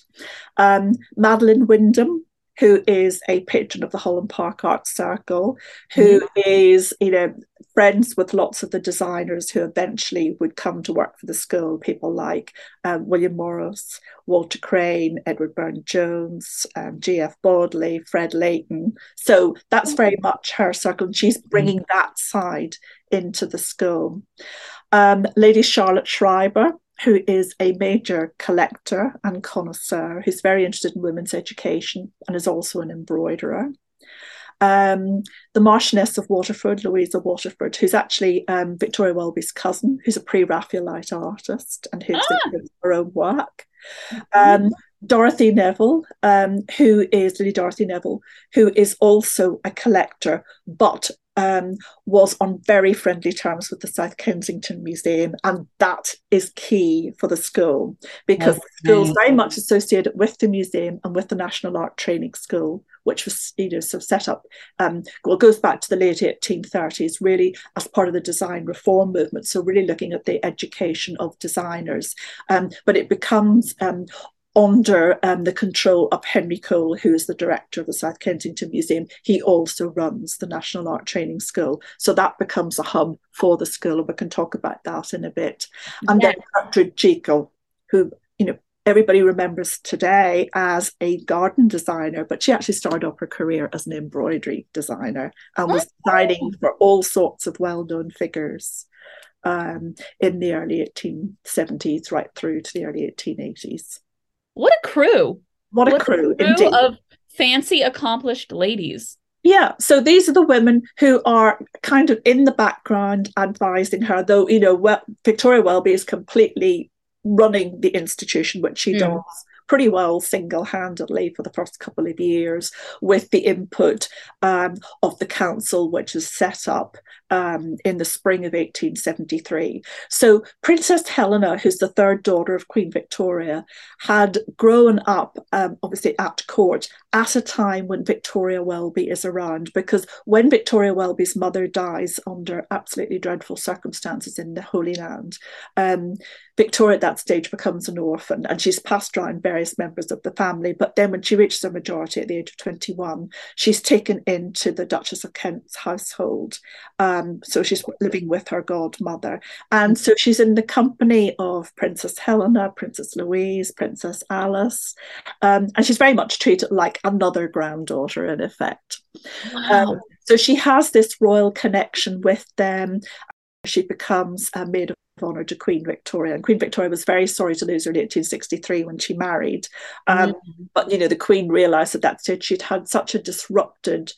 Um, Madeline Wyndham, who is a patron of the Holland Park Art Circle, who mm-hmm. is, you know, friends with lots of the designers who eventually would come to work for the school, people like um, William Morris, Walter Crane, Edward Burne Jones, um, G.F. Bodley, Fred Leighton. So that's very mm-hmm. much her circle, and she's bringing mm-hmm. that side into the school. Um, Lady Charlotte Schreiber, who is a major collector and connoisseur who's very interested in women's education and is also an embroiderer. Um, the Marchioness of Waterford, Louisa Waterford, who's actually um, Victoria Welby's cousin, who's a pre Raphaelite artist and who's ah. her own work. Mm-hmm. Um, Dorothy Nevill, um, who is Lady Dorothy Nevill, who is also a collector, but um, was on very friendly terms with the South Kensington Museum, and that is key for the school because the school is very much associated with the museum and with the National Art Training School, which was you know sort of set up. Um, well, goes back to the late 1830s, really as part of the design reform movement. So really looking at the education of designers, um, but it becomes um, under um, the control of Henry Cole, who is the director of the South Kensington Museum. He also runs the National Art Training School. So that becomes a hub for the school, and we can talk about that in a bit. And yeah. then Gertrude Jekyll, who, you know, everybody remembers today as a garden designer, but she actually started off her career as an embroidery designer and was designing for all sorts of well known figures um, in the early 1870s, right through to the early 1880s. What a crew! What a what crew, a crew of fancy, accomplished ladies. Yeah, so these are the women who are kind of in the background advising her, though, you know, well, Victoria Welby is completely running the institution, which she mm. does pretty well single handedly for the first couple of years with the input um, of the council, which is set up um, in the spring of 1873. So, Princess Helena, who's the third daughter of Queen Victoria, had grown up um, obviously at court at a time when Victoria Welby is around, because when Victoria Welby's mother dies under absolutely dreadful circumstances in the Holy Land, um, Victoria at that stage becomes an orphan and she's passed around various members of the family. But then, when she reaches her majority at the age of 21, she's taken into the Duchess of Kent's household. Um, so she's living with her godmother. And so she's in the company of Princess Helena, Princess Louise, Princess Alice. Um, and she's very much treated like another granddaughter, in effect. Wow. Um, so she has this royal connection with them. She becomes a maid of honour to Queen Victoria. And Queen Victoria was very sorry to lose her in 1863 when she married. Um, mm-hmm. But, you know, the Queen realised at that stage she'd had such a disrupted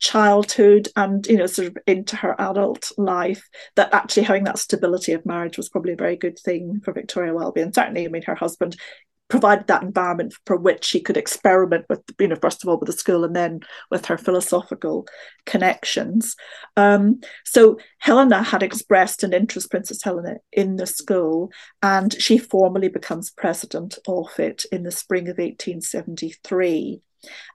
childhood and you know sort of into her adult life that actually having that stability of marriage was probably a very good thing for Victoria Welby and certainly I mean her husband provided that environment for which she could experiment with, you know, first of all with the school and then with her philosophical connections. Um, so Helena had expressed an interest, Princess Helena, in the school, and she formally becomes president of it in the spring of 1873.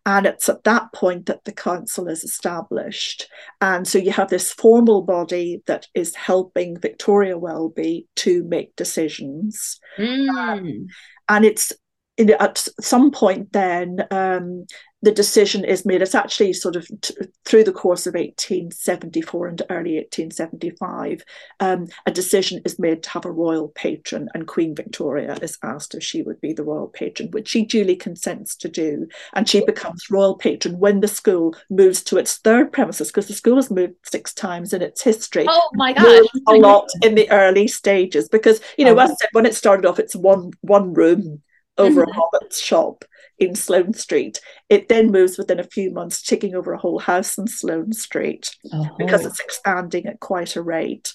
And it's at that point that the council is established. And so you have this formal body that is helping Victoria Welby to make decisions. Mm. Um, and it's at some point then um, the decision is made. It's actually sort of t- through the course of 1874 and early 1875, um, a decision is made to have a royal patron, and Queen Victoria is asked if she would be the royal patron, which she duly consents to do. And she becomes royal patron when the school moves to its third premises, because the school has moved six times in its history. Oh my god A lot in the early stages, because, you know, oh. as I said, when it started off, it's one one room over mm-hmm. a hobbit's shop in Sloane Street. It then moves within a few months, taking over a whole house in Sloane Street oh. because it's expanding at quite a rate.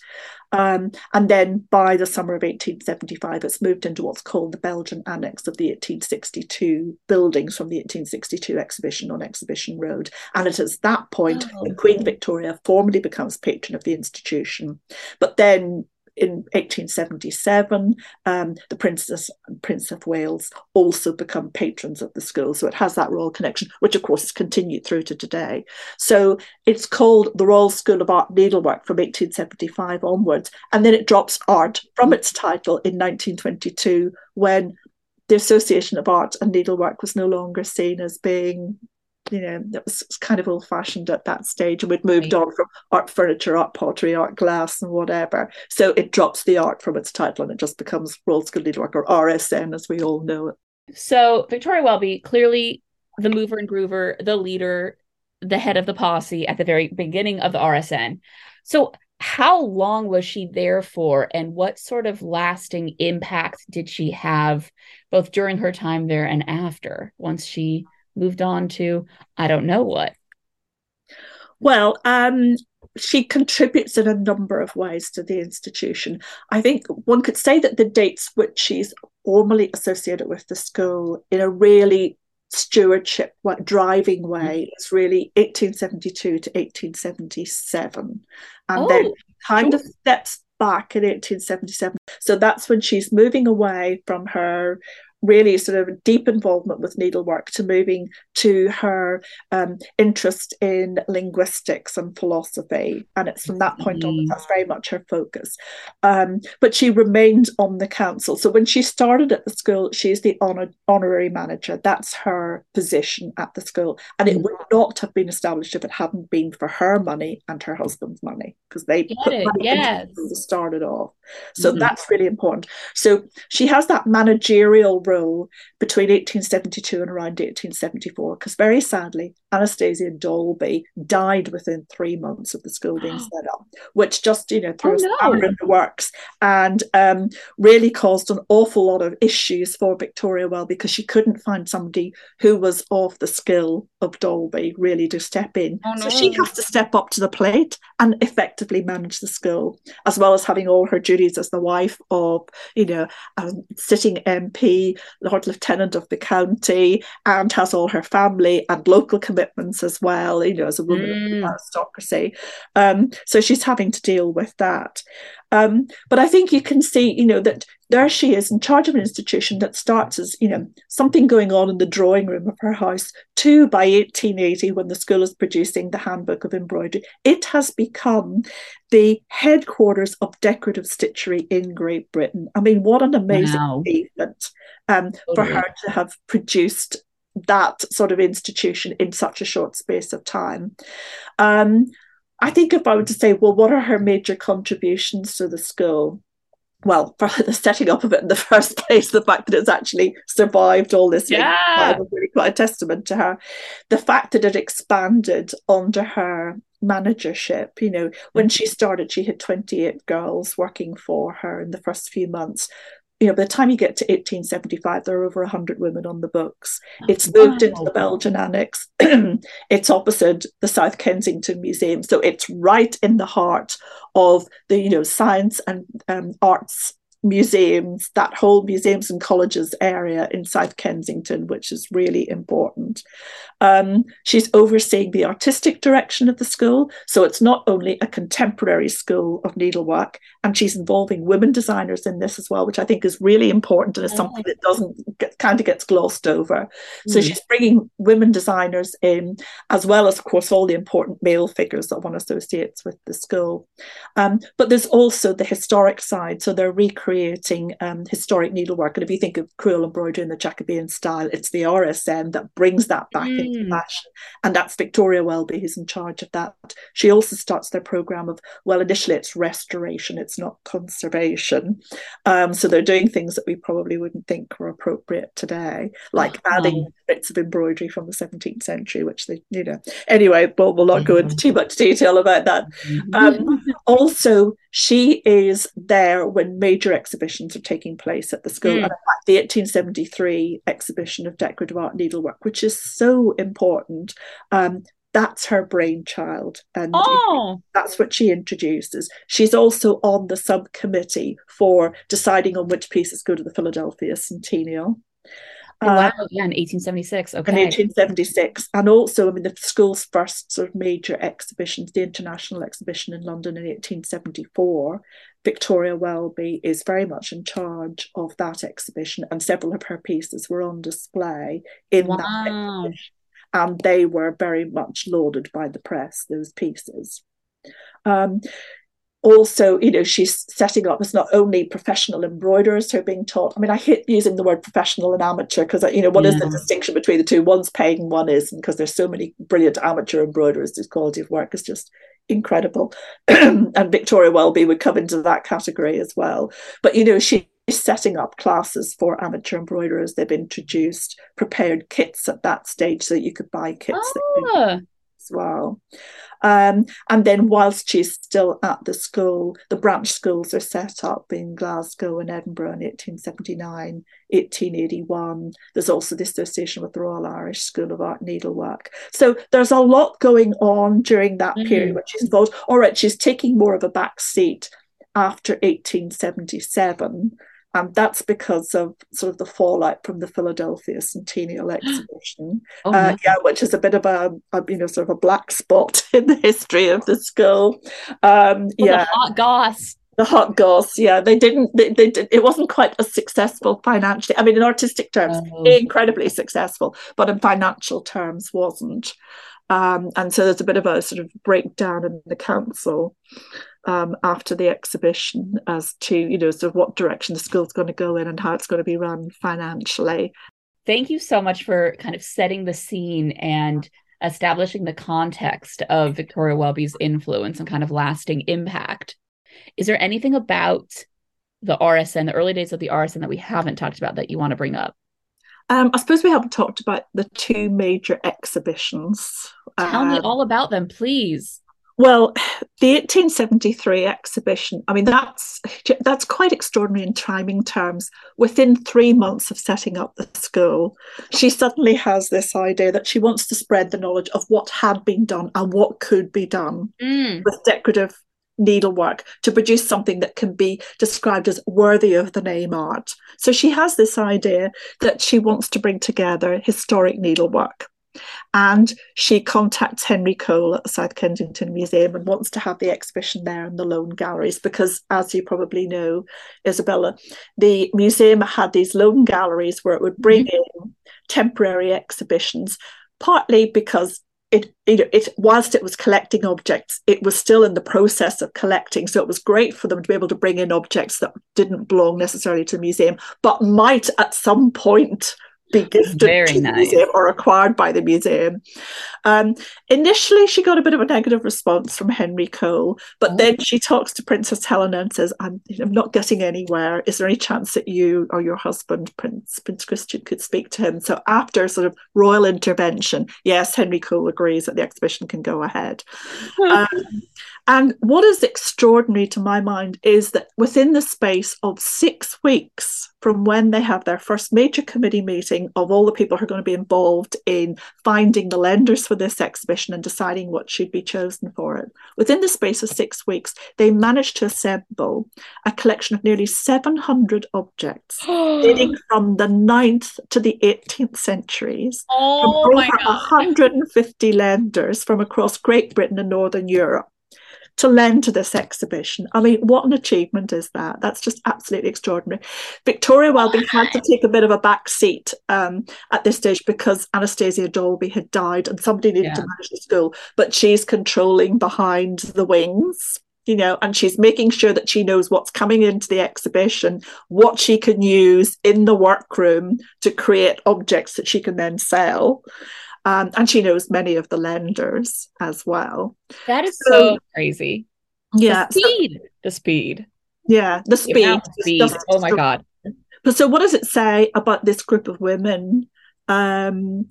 Um, and then by the summer of 1875, it's moved into what's called the Belgian Annex of the 1862 buildings from the 1862 exhibition on Exhibition Road. And it is that point oh. that Queen Victoria formally becomes patron of the institution. But then in 1877, um, the Princess and Prince of Wales also become patrons of the school. So it has that royal connection, which of course has continued through to today. So it's called the Royal School of Art Needlework from 1875 onwards. And then it drops art from its title in 1922 when the Association of Art and Needlework was no longer seen as being you know, it was kind of old fashioned at that stage. And we'd moved right. on from art furniture, art pottery, art glass, and whatever. So it drops the art from its title and it just becomes Royal School Needlework or RSN as we all know it. So Victoria Welby, clearly the mover and groover, the leader, the head of the posse at the very beginning of the RSN. So how long was she there for and what sort of lasting impact did she have both during her time there and after once she moved on to I don't know what. Well, um, she contributes in a number of ways to the institution. I think one could say that the dates which she's formally associated with the school in a really stewardship what driving way is really 1872 to 1877 and oh, then kind sure. of steps back in 1877 so that's when she's moving away from her really sort of deep involvement with needlework to moving to her um, interest in linguistics and philosophy. And it's from that point on that's very much her focus. Um, but she remained on the council. So when she started at the school, she's the honor, honorary manager. That's her position at the school. And it mm. would not have been established if it hadn't been for her money and her husband's money because they Get put it. money yes. into to start it off. So mm-hmm. that's really important. So she has that managerial role between 1872 and around 1874, because very sadly, Anastasia Dolby died within three months of the school being [GASPS] set up, which just, you know, threw oh, no. in the works and um, really caused an awful lot of issues for Victoria Well because she couldn't find somebody who was of the skill of Dolby really to step in. Oh, no. So she has to step up to the plate and effectively manage the school, as well as having all her duties as the wife of, you know, a sitting MP, Lord Lieutenant of the county, and has all her family and local commitments as well, you know, as a woman mm. of aristocracy. Um, so she's having to deal with that. Um, but I think you can see, you know, that there she is in charge of an institution that starts as, you know, something going on in the drawing room of her house, to by 1880, when the school is producing the Handbook of Embroidery, it has become the headquarters of decorative stitchery in Great Britain. I mean, what an amazing wow. achievement um, totally. for her to have produced that sort of institution in such a short space of time. Um, I think if I were to say, well, what are her major contributions to the school? Well, [LAUGHS] for the setting up of it in the [LAUGHS] first place, the fact that it's actually survived all this yeah. was really quite a testament to her. The fact that it expanded under her managership. You know, when mm-hmm. she started, she had 28 girls working for her in the first few months you know, by the time you get to 1875, there are over 100 women on the books. It's moved into the Belgian Annex. [CLEARS THROAT] it's opposite the South Kensington Museum. So it's right in the heart of the, you know, science and um, arts museums, that whole museums and colleges area in South Kensington, which is really important. Um, she's overseeing the artistic direction of the school. So it's not only a contemporary school of needlework, and she's involving women designers in this as well, which I think is really important and is something that doesn't get, kind of gets glossed over. So mm. she's bringing women designers in, as well as, of course, all the important male figures that one associates with the school. Um, but there's also the historic side. So they're recreating um, historic needlework. And if you think of crewel embroidery in the Jacobean style, it's the RSN that brings that back mm. into fashion. And that's Victoria Welby who's in charge of that. She also starts their program of, well, initially it's restoration, it's not conservation. Um, so they're doing things that we probably wouldn't think were appropriate today, like oh. [GASPS] adding bits of embroidery from the 17th century, which they, you know, anyway, but we'll not go into mm-hmm. too much detail about that. Mm-hmm. Um, also, she is there when major exhibitions are taking place at the school. Mm. And in fact, the 1873 exhibition of decorative art needlework, which is so important, um, that's her brainchild. And oh. that's what she introduces. She's also on the subcommittee for deciding on which pieces go to the Philadelphia Centennial. Oh, wow, uh, yeah, in 1876. Okay. In 1876. And also, I mean, the school's first sort of major exhibitions, the International Exhibition in London in 1874, Victoria Welby is very much in charge of that exhibition, and several of her pieces were on display in wow. that exhibition. And they were very much lauded by the press, those pieces. Um, also, you know, she's setting up as not only professional embroiderers who are being taught. I mean, I hate using the word professional and amateur because, you know, what yeah. is the distinction between the two? One's paying, one isn't, because there's so many brilliant amateur embroiderers whose quality of work is just incredible. [CLEARS THROAT] and Victoria Welby would come into that category as well. But, you know, she setting up classes for amateur embroiderers. They've introduced prepared kits at that stage so that you could buy kits. as well. Um, and then, whilst she's still at the school, the branch schools are set up in Glasgow and Edinburgh in 1879, 1881. There's also the association with the Royal Irish School of Art Needlework. So there's a lot going on during that mm-hmm. period, which is involved. All right, she's taking more of a back seat after 1877 And that's because of sort of the fallout from the Philadelphia Centennial [GASPS] Exhibition, oh, uh, yeah, which is a bit of a, a, you know sort of a black spot [LAUGHS] in the history of the school. Um, yeah, hot goss. The hot goss yeah. They didn't they, they did, it wasn't quite as successful financially i mean in artistic terms oh. incredibly successful but in financial terms wasn't. Um, and so there's a bit of a sort of breakdown in the council um, after the exhibition as to you know sort of what direction the school's going to go in and how it's going to be run financially thank you so much for kind of setting the scene and establishing the context of victoria welby's influence and kind of lasting impact is there anything about the rsn the early days of the rsn that we haven't talked about that you want to bring up um, I suppose we haven't talked about the two major exhibitions. Tell um, me all about them, please. Well, [SIGHS] the 1873 exhibition, I mean, that's [LAUGHS] that's quite extraordinary in timing terms. Within three months of setting up the school, she suddenly has this idea that she wants to spread the knowledge of what had been done and what could be done mm. with decorative needlework to produce something that can be described as worthy of the name art. So she has this idea that she wants to bring together historic needlework. And she contacts Henry Cole at the South Kensington Museum and wants to have the exhibition there in the Loan Galleries because, as you probably know, Isabella, the museum had these loan galleries where it would bring mm-hmm. in temporary exhibitions, partly because it, it, it whilst it was collecting objects, it was still in the process of collecting. So it was great for them to be able to bring in objects that didn't belong necessarily to the museum, but might at some point be gifted Very to nice. the museum or acquired by the museum. Um, initially, she got a bit of a negative response from Henry Cole, but oh. then she talks to Princess Helena and says, I'm, I'm not getting anywhere. Is there any chance that you or your husband, Prince, Prince Christian, could speak to him? So, after sort of royal intervention, yes, Henry Cole agrees that the exhibition can go ahead. um, and what is extraordinary to my mind is that within the space of six weeks from when they have their first major committee meeting of all the people who are going to be involved in finding the lenders for this exhibition and deciding what should be chosen for it, within the space of six weeks, they managed to assemble a collection of nearly 700 objects [GASPS] dating from the 9th to the 18th centuries. Oh from over 150 lenders from across Great Britain and Northern Europe to lend to this exhibition. I mean, what an achievement is that? That's just absolutely extraordinary. Victoria Welby had to take a bit of a back seat um, at this stage because Anastasia Dolby had died and somebody needed yeah. to manage the school, but she's controlling behind the wings. You know, and she's making sure that she knows what's coming into the exhibition, what she can use in the workroom to create objects that she can then sell. Um, and she knows many of the lenders as well. That is so, so crazy. Yeah. The speed. So, the speed. Yeah, the speed. The speed. Just, oh my God. But so what does it say about this group of women? Um,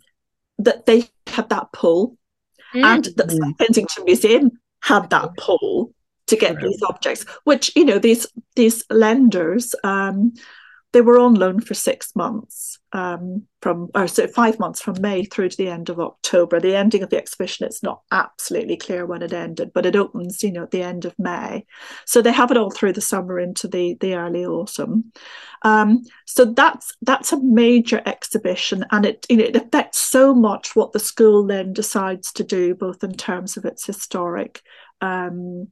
that they had that pull mm-hmm. and that the Kensington Museum had that pull to get these objects, which, you know, these these lenders um, they were on loan for six months um, from, or so five months from May through to the end of October. The ending of the exhibition, it's not absolutely clear when it ended, but it opens, you know, at the end of May. So they have it all through the summer into the the early autumn. Um, so that's that's a major exhibition, and it you know it affects so much what the school then decides to do, both in terms of its historic um,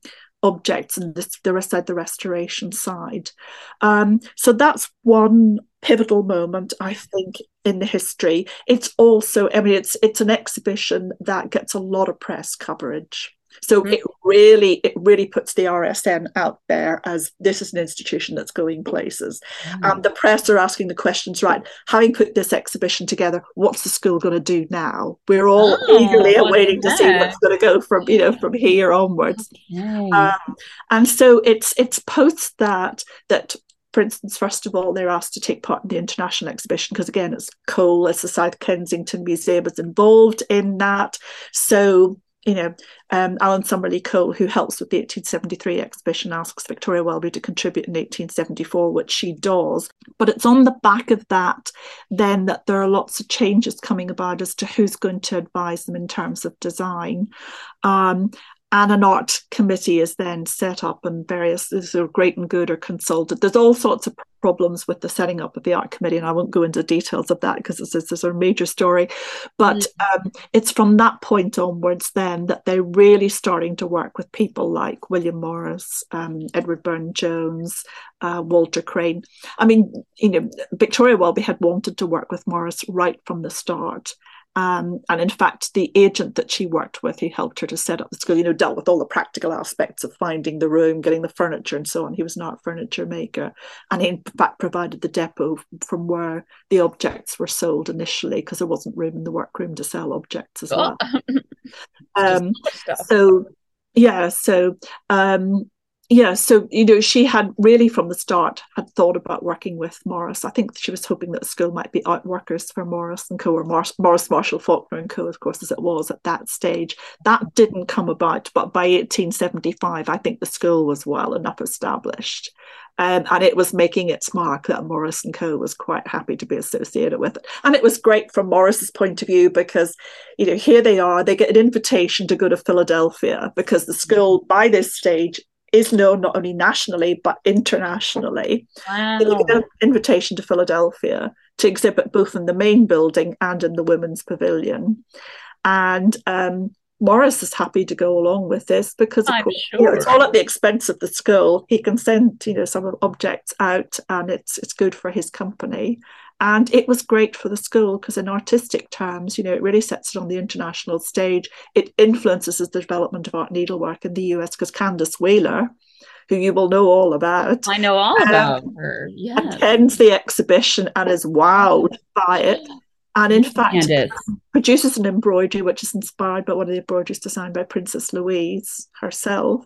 objects and the rest side the restoration side. Um, so that's one pivotal moment i think in the history. It's also i mean it's it's an exhibition that gets a lot of press coverage so mm-hmm. it really it really puts the RSN out there as this is an institution that's going places. Mm-hmm. And the press are asking the questions, right? Having put this exhibition together, what's the school going to do now? We're all oh, eagerly awaiting to see what's going to go from you know from here onwards. Okay. Um, and so it's it's post that that for instance, first of all, they're asked to take part in the international exhibition because, again, it's Cole, it's the South Kensington Museum is involved in that. So you know, um, Alan Summerly Cole, who helps with the 1873 exhibition, asks Victoria Welby to contribute in 1874, which she does. But it's on the back of that then that there are lots of changes coming about as to who's going to advise them in terms of design. Um, and an art committee is then set up and various sort of great and good are consulted. There's all sorts of problems with the setting up of the art committee and i won't go into details of that because it's, it's a major story. But mm-hmm. um, it's from that point onwards then that they're really starting to work with people like william morris um, edward burne jones uh, walter crane. I mean you know victoria welby had wanted to work with morris right from the start um, and in fact, the agent that she worked with, who helped her to set up the school, you know, dealt with all the practical aspects of finding the room, getting the furniture, and so on. He was an art furniture maker, and he in fact provided the depot from where the objects were sold initially, because there wasn't room in the workroom to sell objects as well. [LAUGHS] um, so, yeah, so um, yeah, so you know, she had really from the start had thought about working with Morris. I think she was hoping that the school might be out workers for Morris and Co. or Morris, Morris Marshall Faulkner and Co. Of course, as it was at that stage. That didn't come about, but by 1875, I think the school was well enough established. Um, and it was making its mark that Morris and Co was quite happy to be associated with it. And it was great from Morris's point of view because, you know, here they are, they get an invitation to go to Philadelphia because the school by this stage is known not only nationally but internationally. Wow. An invitation to Philadelphia to exhibit both in the main building and in the women's pavilion. And um, Morris is happy to go along with this because of course, sure. you know, it's all at the expense of the school. He can send you know some objects out, and it's it's good for his company. And it was great for the school because, in artistic terms, you know, it really sets it on the international stage. It influences the development of art needlework in the US because Candace Wheeler, who you will know all about, I know all um, about her, yeah, attends the exhibition and is wowed by it. And in fact, produces an embroidery which is inspired by one of the embroideries designed by Princess Louise herself.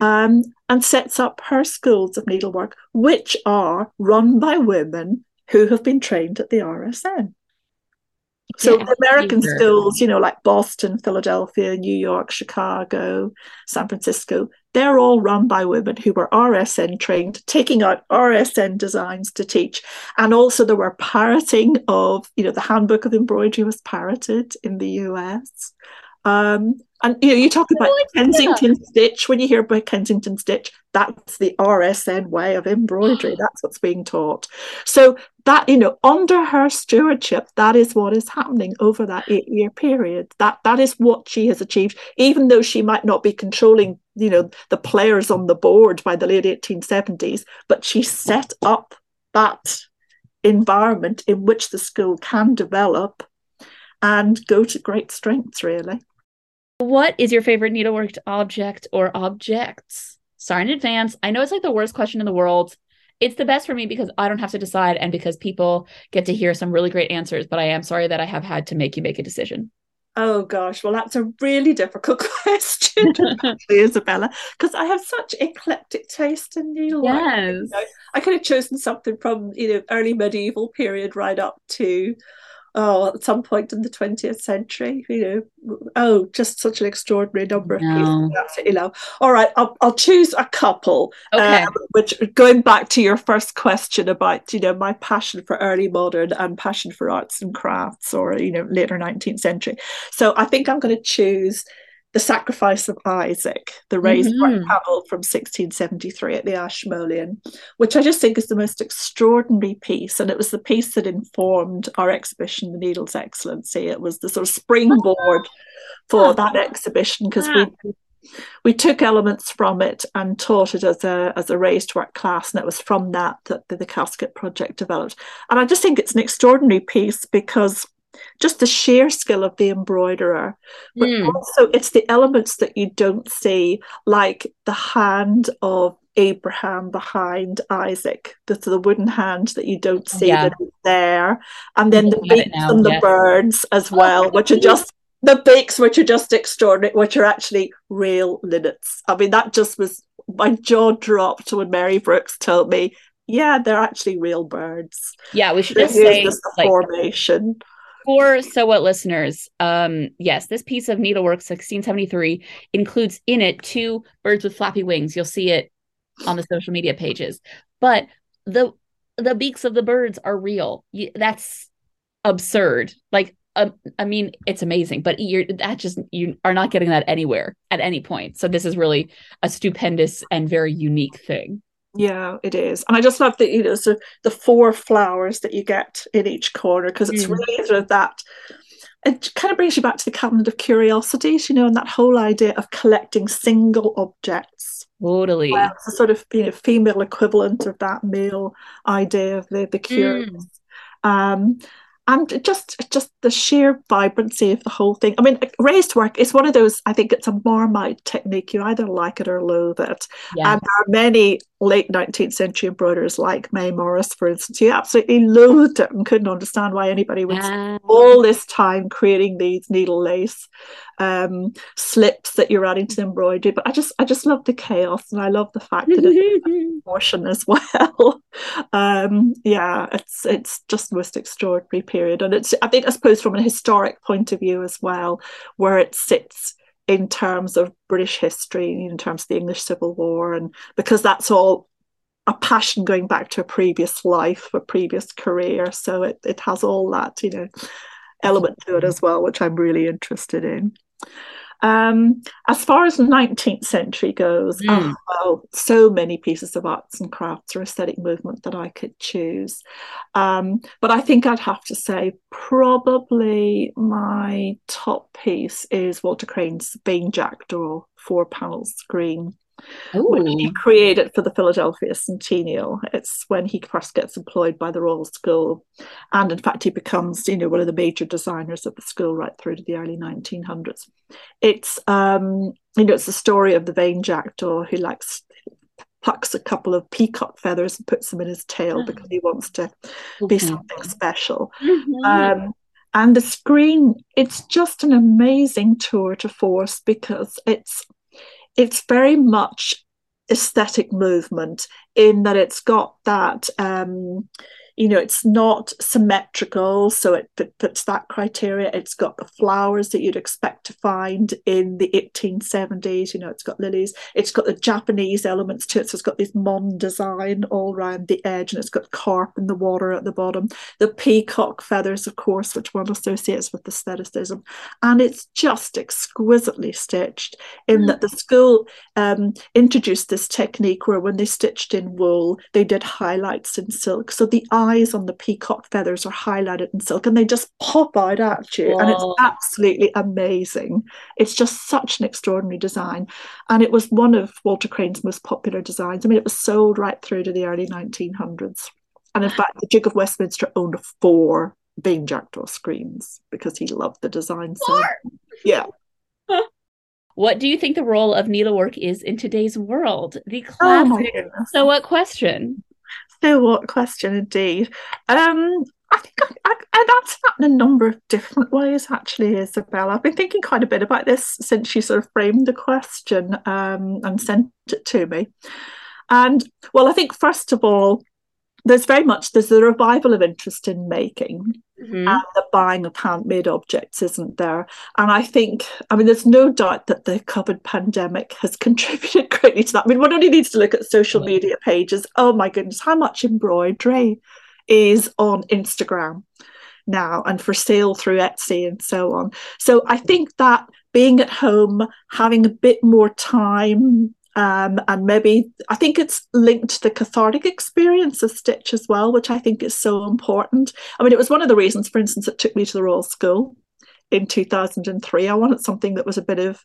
Um, and sets up her schools of needlework, which are run by women who have been trained at the RSN. So yeah, American sure. schools, you know, like Boston, Philadelphia, New York, Chicago, San Francisco, they're all run by women who were RSN trained, taking out RSN designs to teach. And also there were parroting of, you know, the handbook of embroidery was parroted in the US. Um, and you know, you talk about Kensington stitch. When you hear about Kensington stitch, that's the RSN way of embroidery. [GASPS] That's what's being taught. So that you know, under her stewardship, that is what is happening over that eight-year period. That that is what she has achieved, even though she might not be controlling, you know, the players on the board by the late 1870s, but she set up that environment in which the school can develop and go to great strengths, really. What is your favorite needleworked object or objects? Sorry in advance. I know it's like the worst question in the world. It's the best for me because I don't have to decide and because people get to hear some really great answers. But I am sorry that I have had to make you make a decision. Oh gosh, well that's a really difficult [LAUGHS] question, [LAUGHS] Isabella, because I have such eclectic taste in needlework. Yes. You know, I could have chosen something from you know early medieval period right up to oh, at some point in the 20th century, you know, oh, just such an extraordinary number of no. pieces. You know, all right, I'll, I'll choose a couple. Okay. Um, which going back to your first question about, you know, my passion for early modern and passion for arts and crafts or, you know, later 19th century. So I think I'm going to choose the Sacrifice of Isaac, the raised mm-hmm. from 1673 at the Ashmolean, which I just think is the most extraordinary piece. And it was the piece that informed our exhibition, The Needle's Excellency. It was the sort of springboard [LAUGHS] for that exhibition because we we took elements from it and taught it as a as a raised work class, and it was from that that the, the casket project developed. And I just think it's an extraordinary piece because just the sheer skill of the embroiderer, but mm. also it's the elements that you don't see, like the hand of Abraham behind Isaac, the, the wooden hand that you don't see yeah. that is there, and then the beaks and the birds as [LAUGHS] well, which are just the beaks, which are just extraordinary, which are actually real linnets. I mean, that just was my jaw dropped when Mary Brooks told me, yeah, they're actually real birds. Yeah, we should just say the like, formation for Sew What listeners um yes this piece of needlework 1673 includes in it two birds with flappy wings you'll see it on the social media pages but the the beaks of the birds are real that's absurd like um, I mean, it's amazing, but you're that just you are not getting that anywhere at any point. So this is really a stupendous and very unique thing. Yeah, it is, and I just love the, you know so the four flowers that you get in each corner because it's mm. really sort of that. It kind of brings you back to the cabinet of curiosities, you know, and that whole idea of collecting single objects. Totally, well, it's a sort of you know female equivalent of that male idea of the the curious. Mm. Um, and just just the sheer vibrancy of the whole thing. I mean, raised work is one of those. I think it's a Marmite technique. You either like it or loathe it. Yeah. And there are many late 19th century embroiderers like May Morris, for instance, who absolutely loathed it and couldn't understand why anybody would spend all this time creating these needle lace um, slips that you're adding to the embroidery. But I just I just love the chaos and I love the fact that it's [LAUGHS] portion as well. [LAUGHS] um, yeah, it's it's just the most extraordinary period. And it's I think I suppose from a historic point of view as well, where it sits in terms of British history, in terms of the English Civil War, and because that's all a passion going back to a previous life, a previous career. So it, it has all that, you know, element to it as well, which I'm really interested in. Um, as far as the 19th century goes, mm. oh, well, so many pieces of arts and crafts or aesthetic movement that I could choose. Um, but I think I'd have to say probably my top piece is Walter Crane's Vain Jackdaw four panel screen. Ooh. which he created for the Philadelphia Centennial. It's when he first gets employed by the Royal School, and in fact, he becomes, you know, one of the major designers of the school right through to the early 1900s. It's, um, you know, it's the story of the vain jackdaw who likes plucks a couple of peacock feathers and puts them in his tail oh. because he wants to be something special. Mm-hmm. Um, and the screen, it's just an amazing tour to force because it's it's very much aesthetic movement in that it's got that um, you know it's not symmetrical so it fits that criteria. It's got the flowers that you'd expect to find in the 1870s you know it's got lilies. It's got the japanese elements to it so it's got this mon design all around the edge and it's got carp in the water at the bottom. The peacock feathers of course which one associates with aestheticism. And it's just exquisitely stitched in mm. that the school um, introduced this technique where when they stitched in wool they did highlights in silk. So the eyes on the peacock feathers are highlighted in silk and they just pop out at you. Whoa. And it's absolutely amazing. It's just such an extraordinary design. And it was one of Walter Crane's most popular designs. I mean, it was sold right through to the early 1900s. And in fact, the Duke of Westminster owned four Vain Jackdaw screens because he loved the design. So, yeah. [LAUGHS] What do you think the role of needlework is in today's world? The oh classic oh Sew What question? Know what question indeed. Um, I think I, I, I'd answer that in a number of different ways, actually, Isabel. I've been thinking quite a bit about this since you sort of framed the question um, and sent it to me. And well, I think first of all, there's very much there's the revival of interest in making mm-hmm. and the buying of handmade objects isn't there? And i think i mean there's no doubt that the covid pandemic has [LAUGHS] contributed greatly to that. I mean one only needs to look at social media pages. Oh my goodness how much embroidery is on instagram now and for sale through etsy and so on. So i think that being at home having a bit more time um, and maybe I think it's linked to the cathartic experience of Stitch as well, which I think is so important. I mean, it was one of the reasons, for instance, it took me to the Royal School in 2003. I wanted something that was a bit of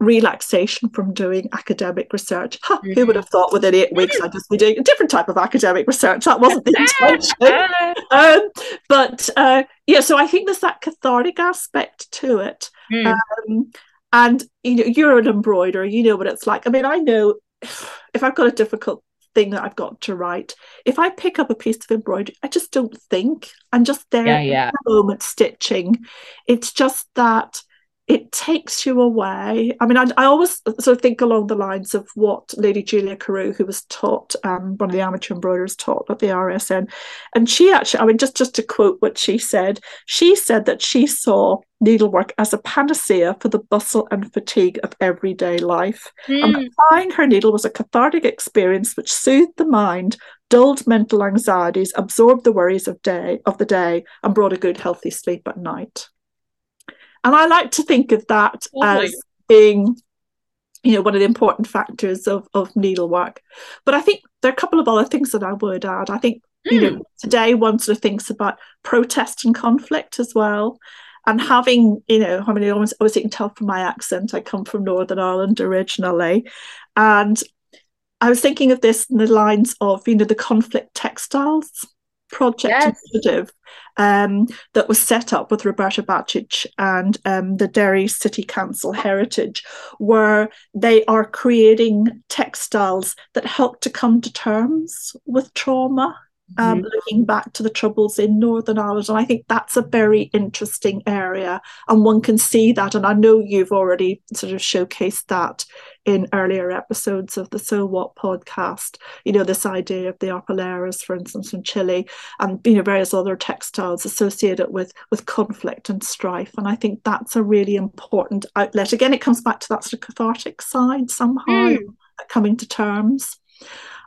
relaxation from doing academic research. Huh, mm-hmm. Who would have thought within eight weeks I'd just be doing a different type of academic research? That wasn't the intention. [LAUGHS] um, but uh, yeah, so I think there's that cathartic aspect to it. Mm. Um, and you know, you're an embroiderer, you know what it's like. I mean, I know [SIGHS] if I've got a difficult thing that I've got to write, if I pick up a piece of embroidery, I just don't think. I'm just there yeah, yeah. the moment stitching. It's just that it takes you away. I mean, I, I, always sort of think along the lines of what Lady Julia Carew, who was taught, um, one of the amateur embroiderers taught at the RSN, and she actually, I mean, just just to quote what she said, she said that she saw needlework as a panacea for the bustle and fatigue of everyday life. Mm. And applying her needle was a cathartic experience which soothed the mind, dulled mental anxieties, absorbed the worries of day of the day, and brought a good healthy sleep at night. And I like to think of that as being you know one of the important factors of of needlework. But i think there are a couple of other things that i would add. I think mm. you know hmm. today one sort of thinks about protest and conflict as well. And having you know i mean obviously you can tell from my accent i come from northern ireland originally. And i was thinking of this in the lines of you know the conflict textiles project yes. initiative um, that was set up with Roberta Bacic and um, the Derry City Council Heritage, where they are creating textiles that help to come to terms with trauma um, mm-hmm. looking back to the troubles in Northern Ireland. And I think that's a very interesting area. And one can see that. And I know you've already sort of showcased that in earlier episodes of the Sew What podcast, you know, this idea of the arpileras, for instance, in Chile, and you know, various other textiles associated with with conflict and strife. And I think that's a really important outlet. Again, it comes back to that sort of cathartic side somehow, mm. coming to terms.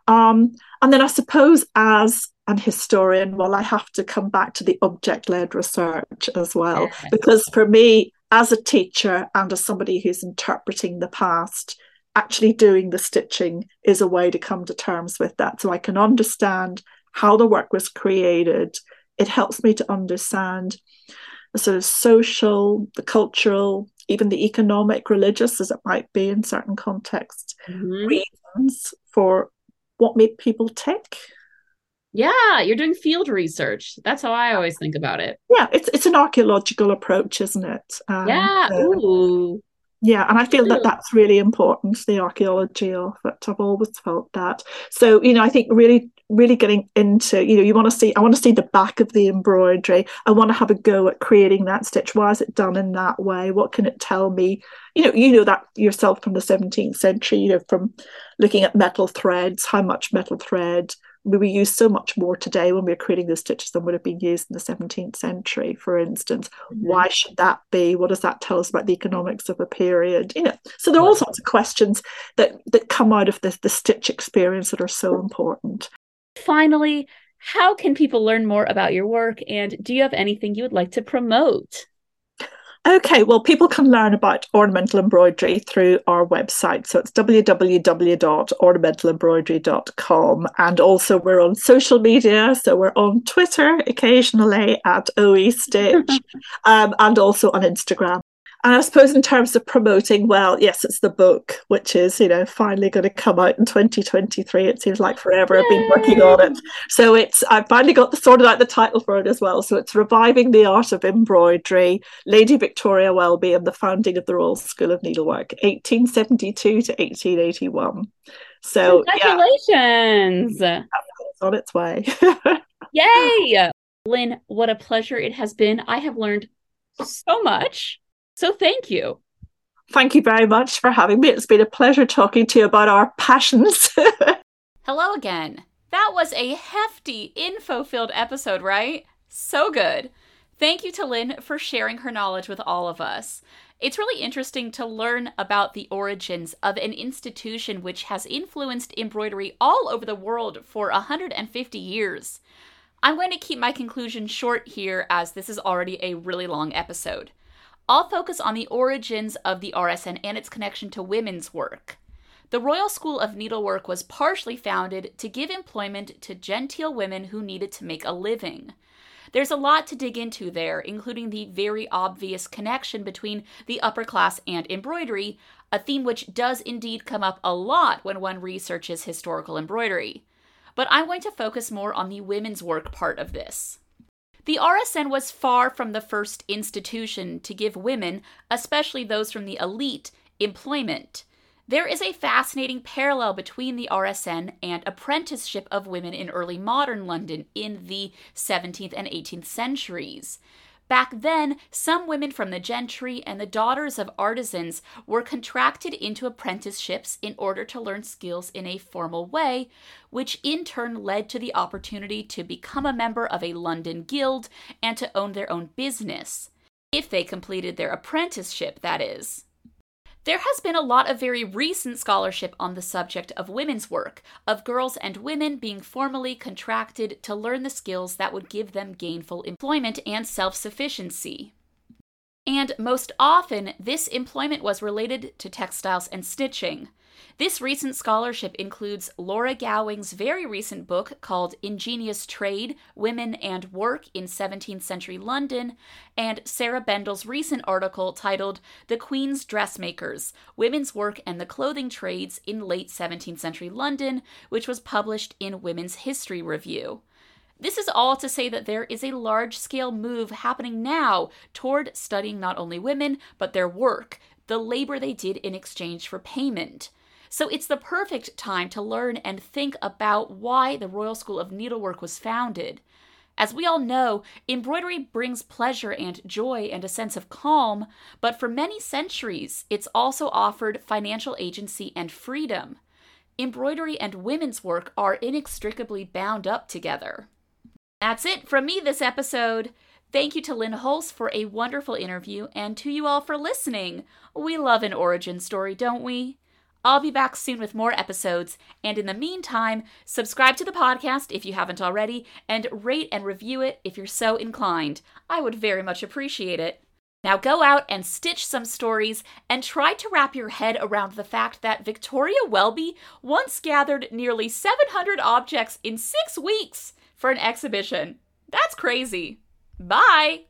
Um, and then I suppose as an historian, well, I have to come back to the object led research as well, because for me, as a teacher and as somebody who's interpreting the past, actually doing the stitching is a way to come to terms with that. So I can understand how the work was created. It helps me to understand the sort of social, the cultural, even the economic, religious, as it might be in certain contexts, mm-hmm. reasons for what made people tick. Yeah, you're doing field research. That's how I always think about it. Yeah, it's it's an archaeological approach, isn't it? Um, yeah. Ooh. Yeah, and I feel that that's really important, the archaeology of it. I've always felt that. So, you know, I think really, really getting into, you know, you want to see, I want to see the back of the embroidery. I want to have a go at creating that stitch. Why is it done in that way? What can it tell me? You know, you know that yourself from the 17th century, you know, from looking at metal threads, how much metal thread we use so much more today when we're creating the stitches than would have been used in the 17th century, for instance. Mm-hmm. Why should that be? What does that tell us about the economics of a period? You know, so there are all sorts of questions that that come out of this the stitch experience that are so important. Finally, how can people learn more about your work and do you have anything you would like to promote? Okay, well, people can learn about ornamental embroidery through our website. So it's www.ornamentalembroidery.com. And also, we're on social media. So we're on Twitter occasionally at OE Stitch [LAUGHS] um, and also on Instagram and I suppose in terms of promoting, well, yes, it's the book, which is, you know, finally going to come out in 2023. It seems like forever Yay! I've been working on it. So it's I've finally got the sorted out the title for it as well. So it's Reviving the Art of Embroidery, Lady Victoria Welby and the founding of the Royal School of Needlework, 1872 to 1881. So congratulations. Yeah, it's on its way. [LAUGHS] Yay! Lynn, what a pleasure it has been. I have learned so much. So thank you. Thank you very much for having me. It's been a pleasure talking to you about our passions. [LAUGHS] Hello again. That was a hefty info filled episode, right? So good. Thank you to Lynn for sharing her knowledge with all of us. It's really interesting to learn about the origins of an institution which has influenced embroidery all over the world for 150 years. I'm going to keep my conclusion short here as this is already a really long episode. I'll focus on the origins of the RSN and its connection to women's work. The Royal School of Needlework was partially founded to give employment to genteel women who needed to make a living. There's a lot to dig into there, including the very obvious connection between the upper class and embroidery, a theme which does indeed come up a lot when one researches historical embroidery. But I'm going to focus more on the women's work part of this. The RSN was far from the first institution to give women, especially those from the elite, employment. There is a fascinating parallel between the RSN and apprenticeship of women in early modern London in the 17th and 18th centuries. Back then, some women from the gentry and the daughters of artisans were contracted into apprenticeships in order to learn skills in a formal way, which in turn led to the opportunity to become a member of a London guild and to own their own business. If they completed their apprenticeship, that is. There has been a lot of very recent scholarship on the subject of women's work, of girls and women being formally contracted to learn the skills that would give them gainful employment and self sufficiency. And most often, this employment was related to textiles and stitching. This recent scholarship includes Laura Gowing's very recent book called Ingenious Trade Women and Work in 17th Century London, and Sarah Bendall's recent article titled The Queen's Dressmakers Women's Work and the Clothing Trades in Late 17th Century London, which was published in Women's History Review. This is all to say that there is a large scale move happening now toward studying not only women, but their work, the labor they did in exchange for payment. So it's the perfect time to learn and think about why the Royal School of Needlework was founded. As we all know, embroidery brings pleasure and joy and a sense of calm, but for many centuries, it's also offered financial agency and freedom. Embroidery and women's work are inextricably bound up together. That's it from me this episode. Thank you to Lynn Hulse for a wonderful interview and to you all for listening. We love an origin story, don't we? I'll be back soon with more episodes, and in the meantime, subscribe to the podcast if you haven't already, and rate and review it if you're so inclined. I would very much appreciate it. Now go out and stitch some stories and try to wrap your head around the fact that Victoria Welby once gathered nearly 700 objects in six weeks for an exhibition. That's crazy. Bye!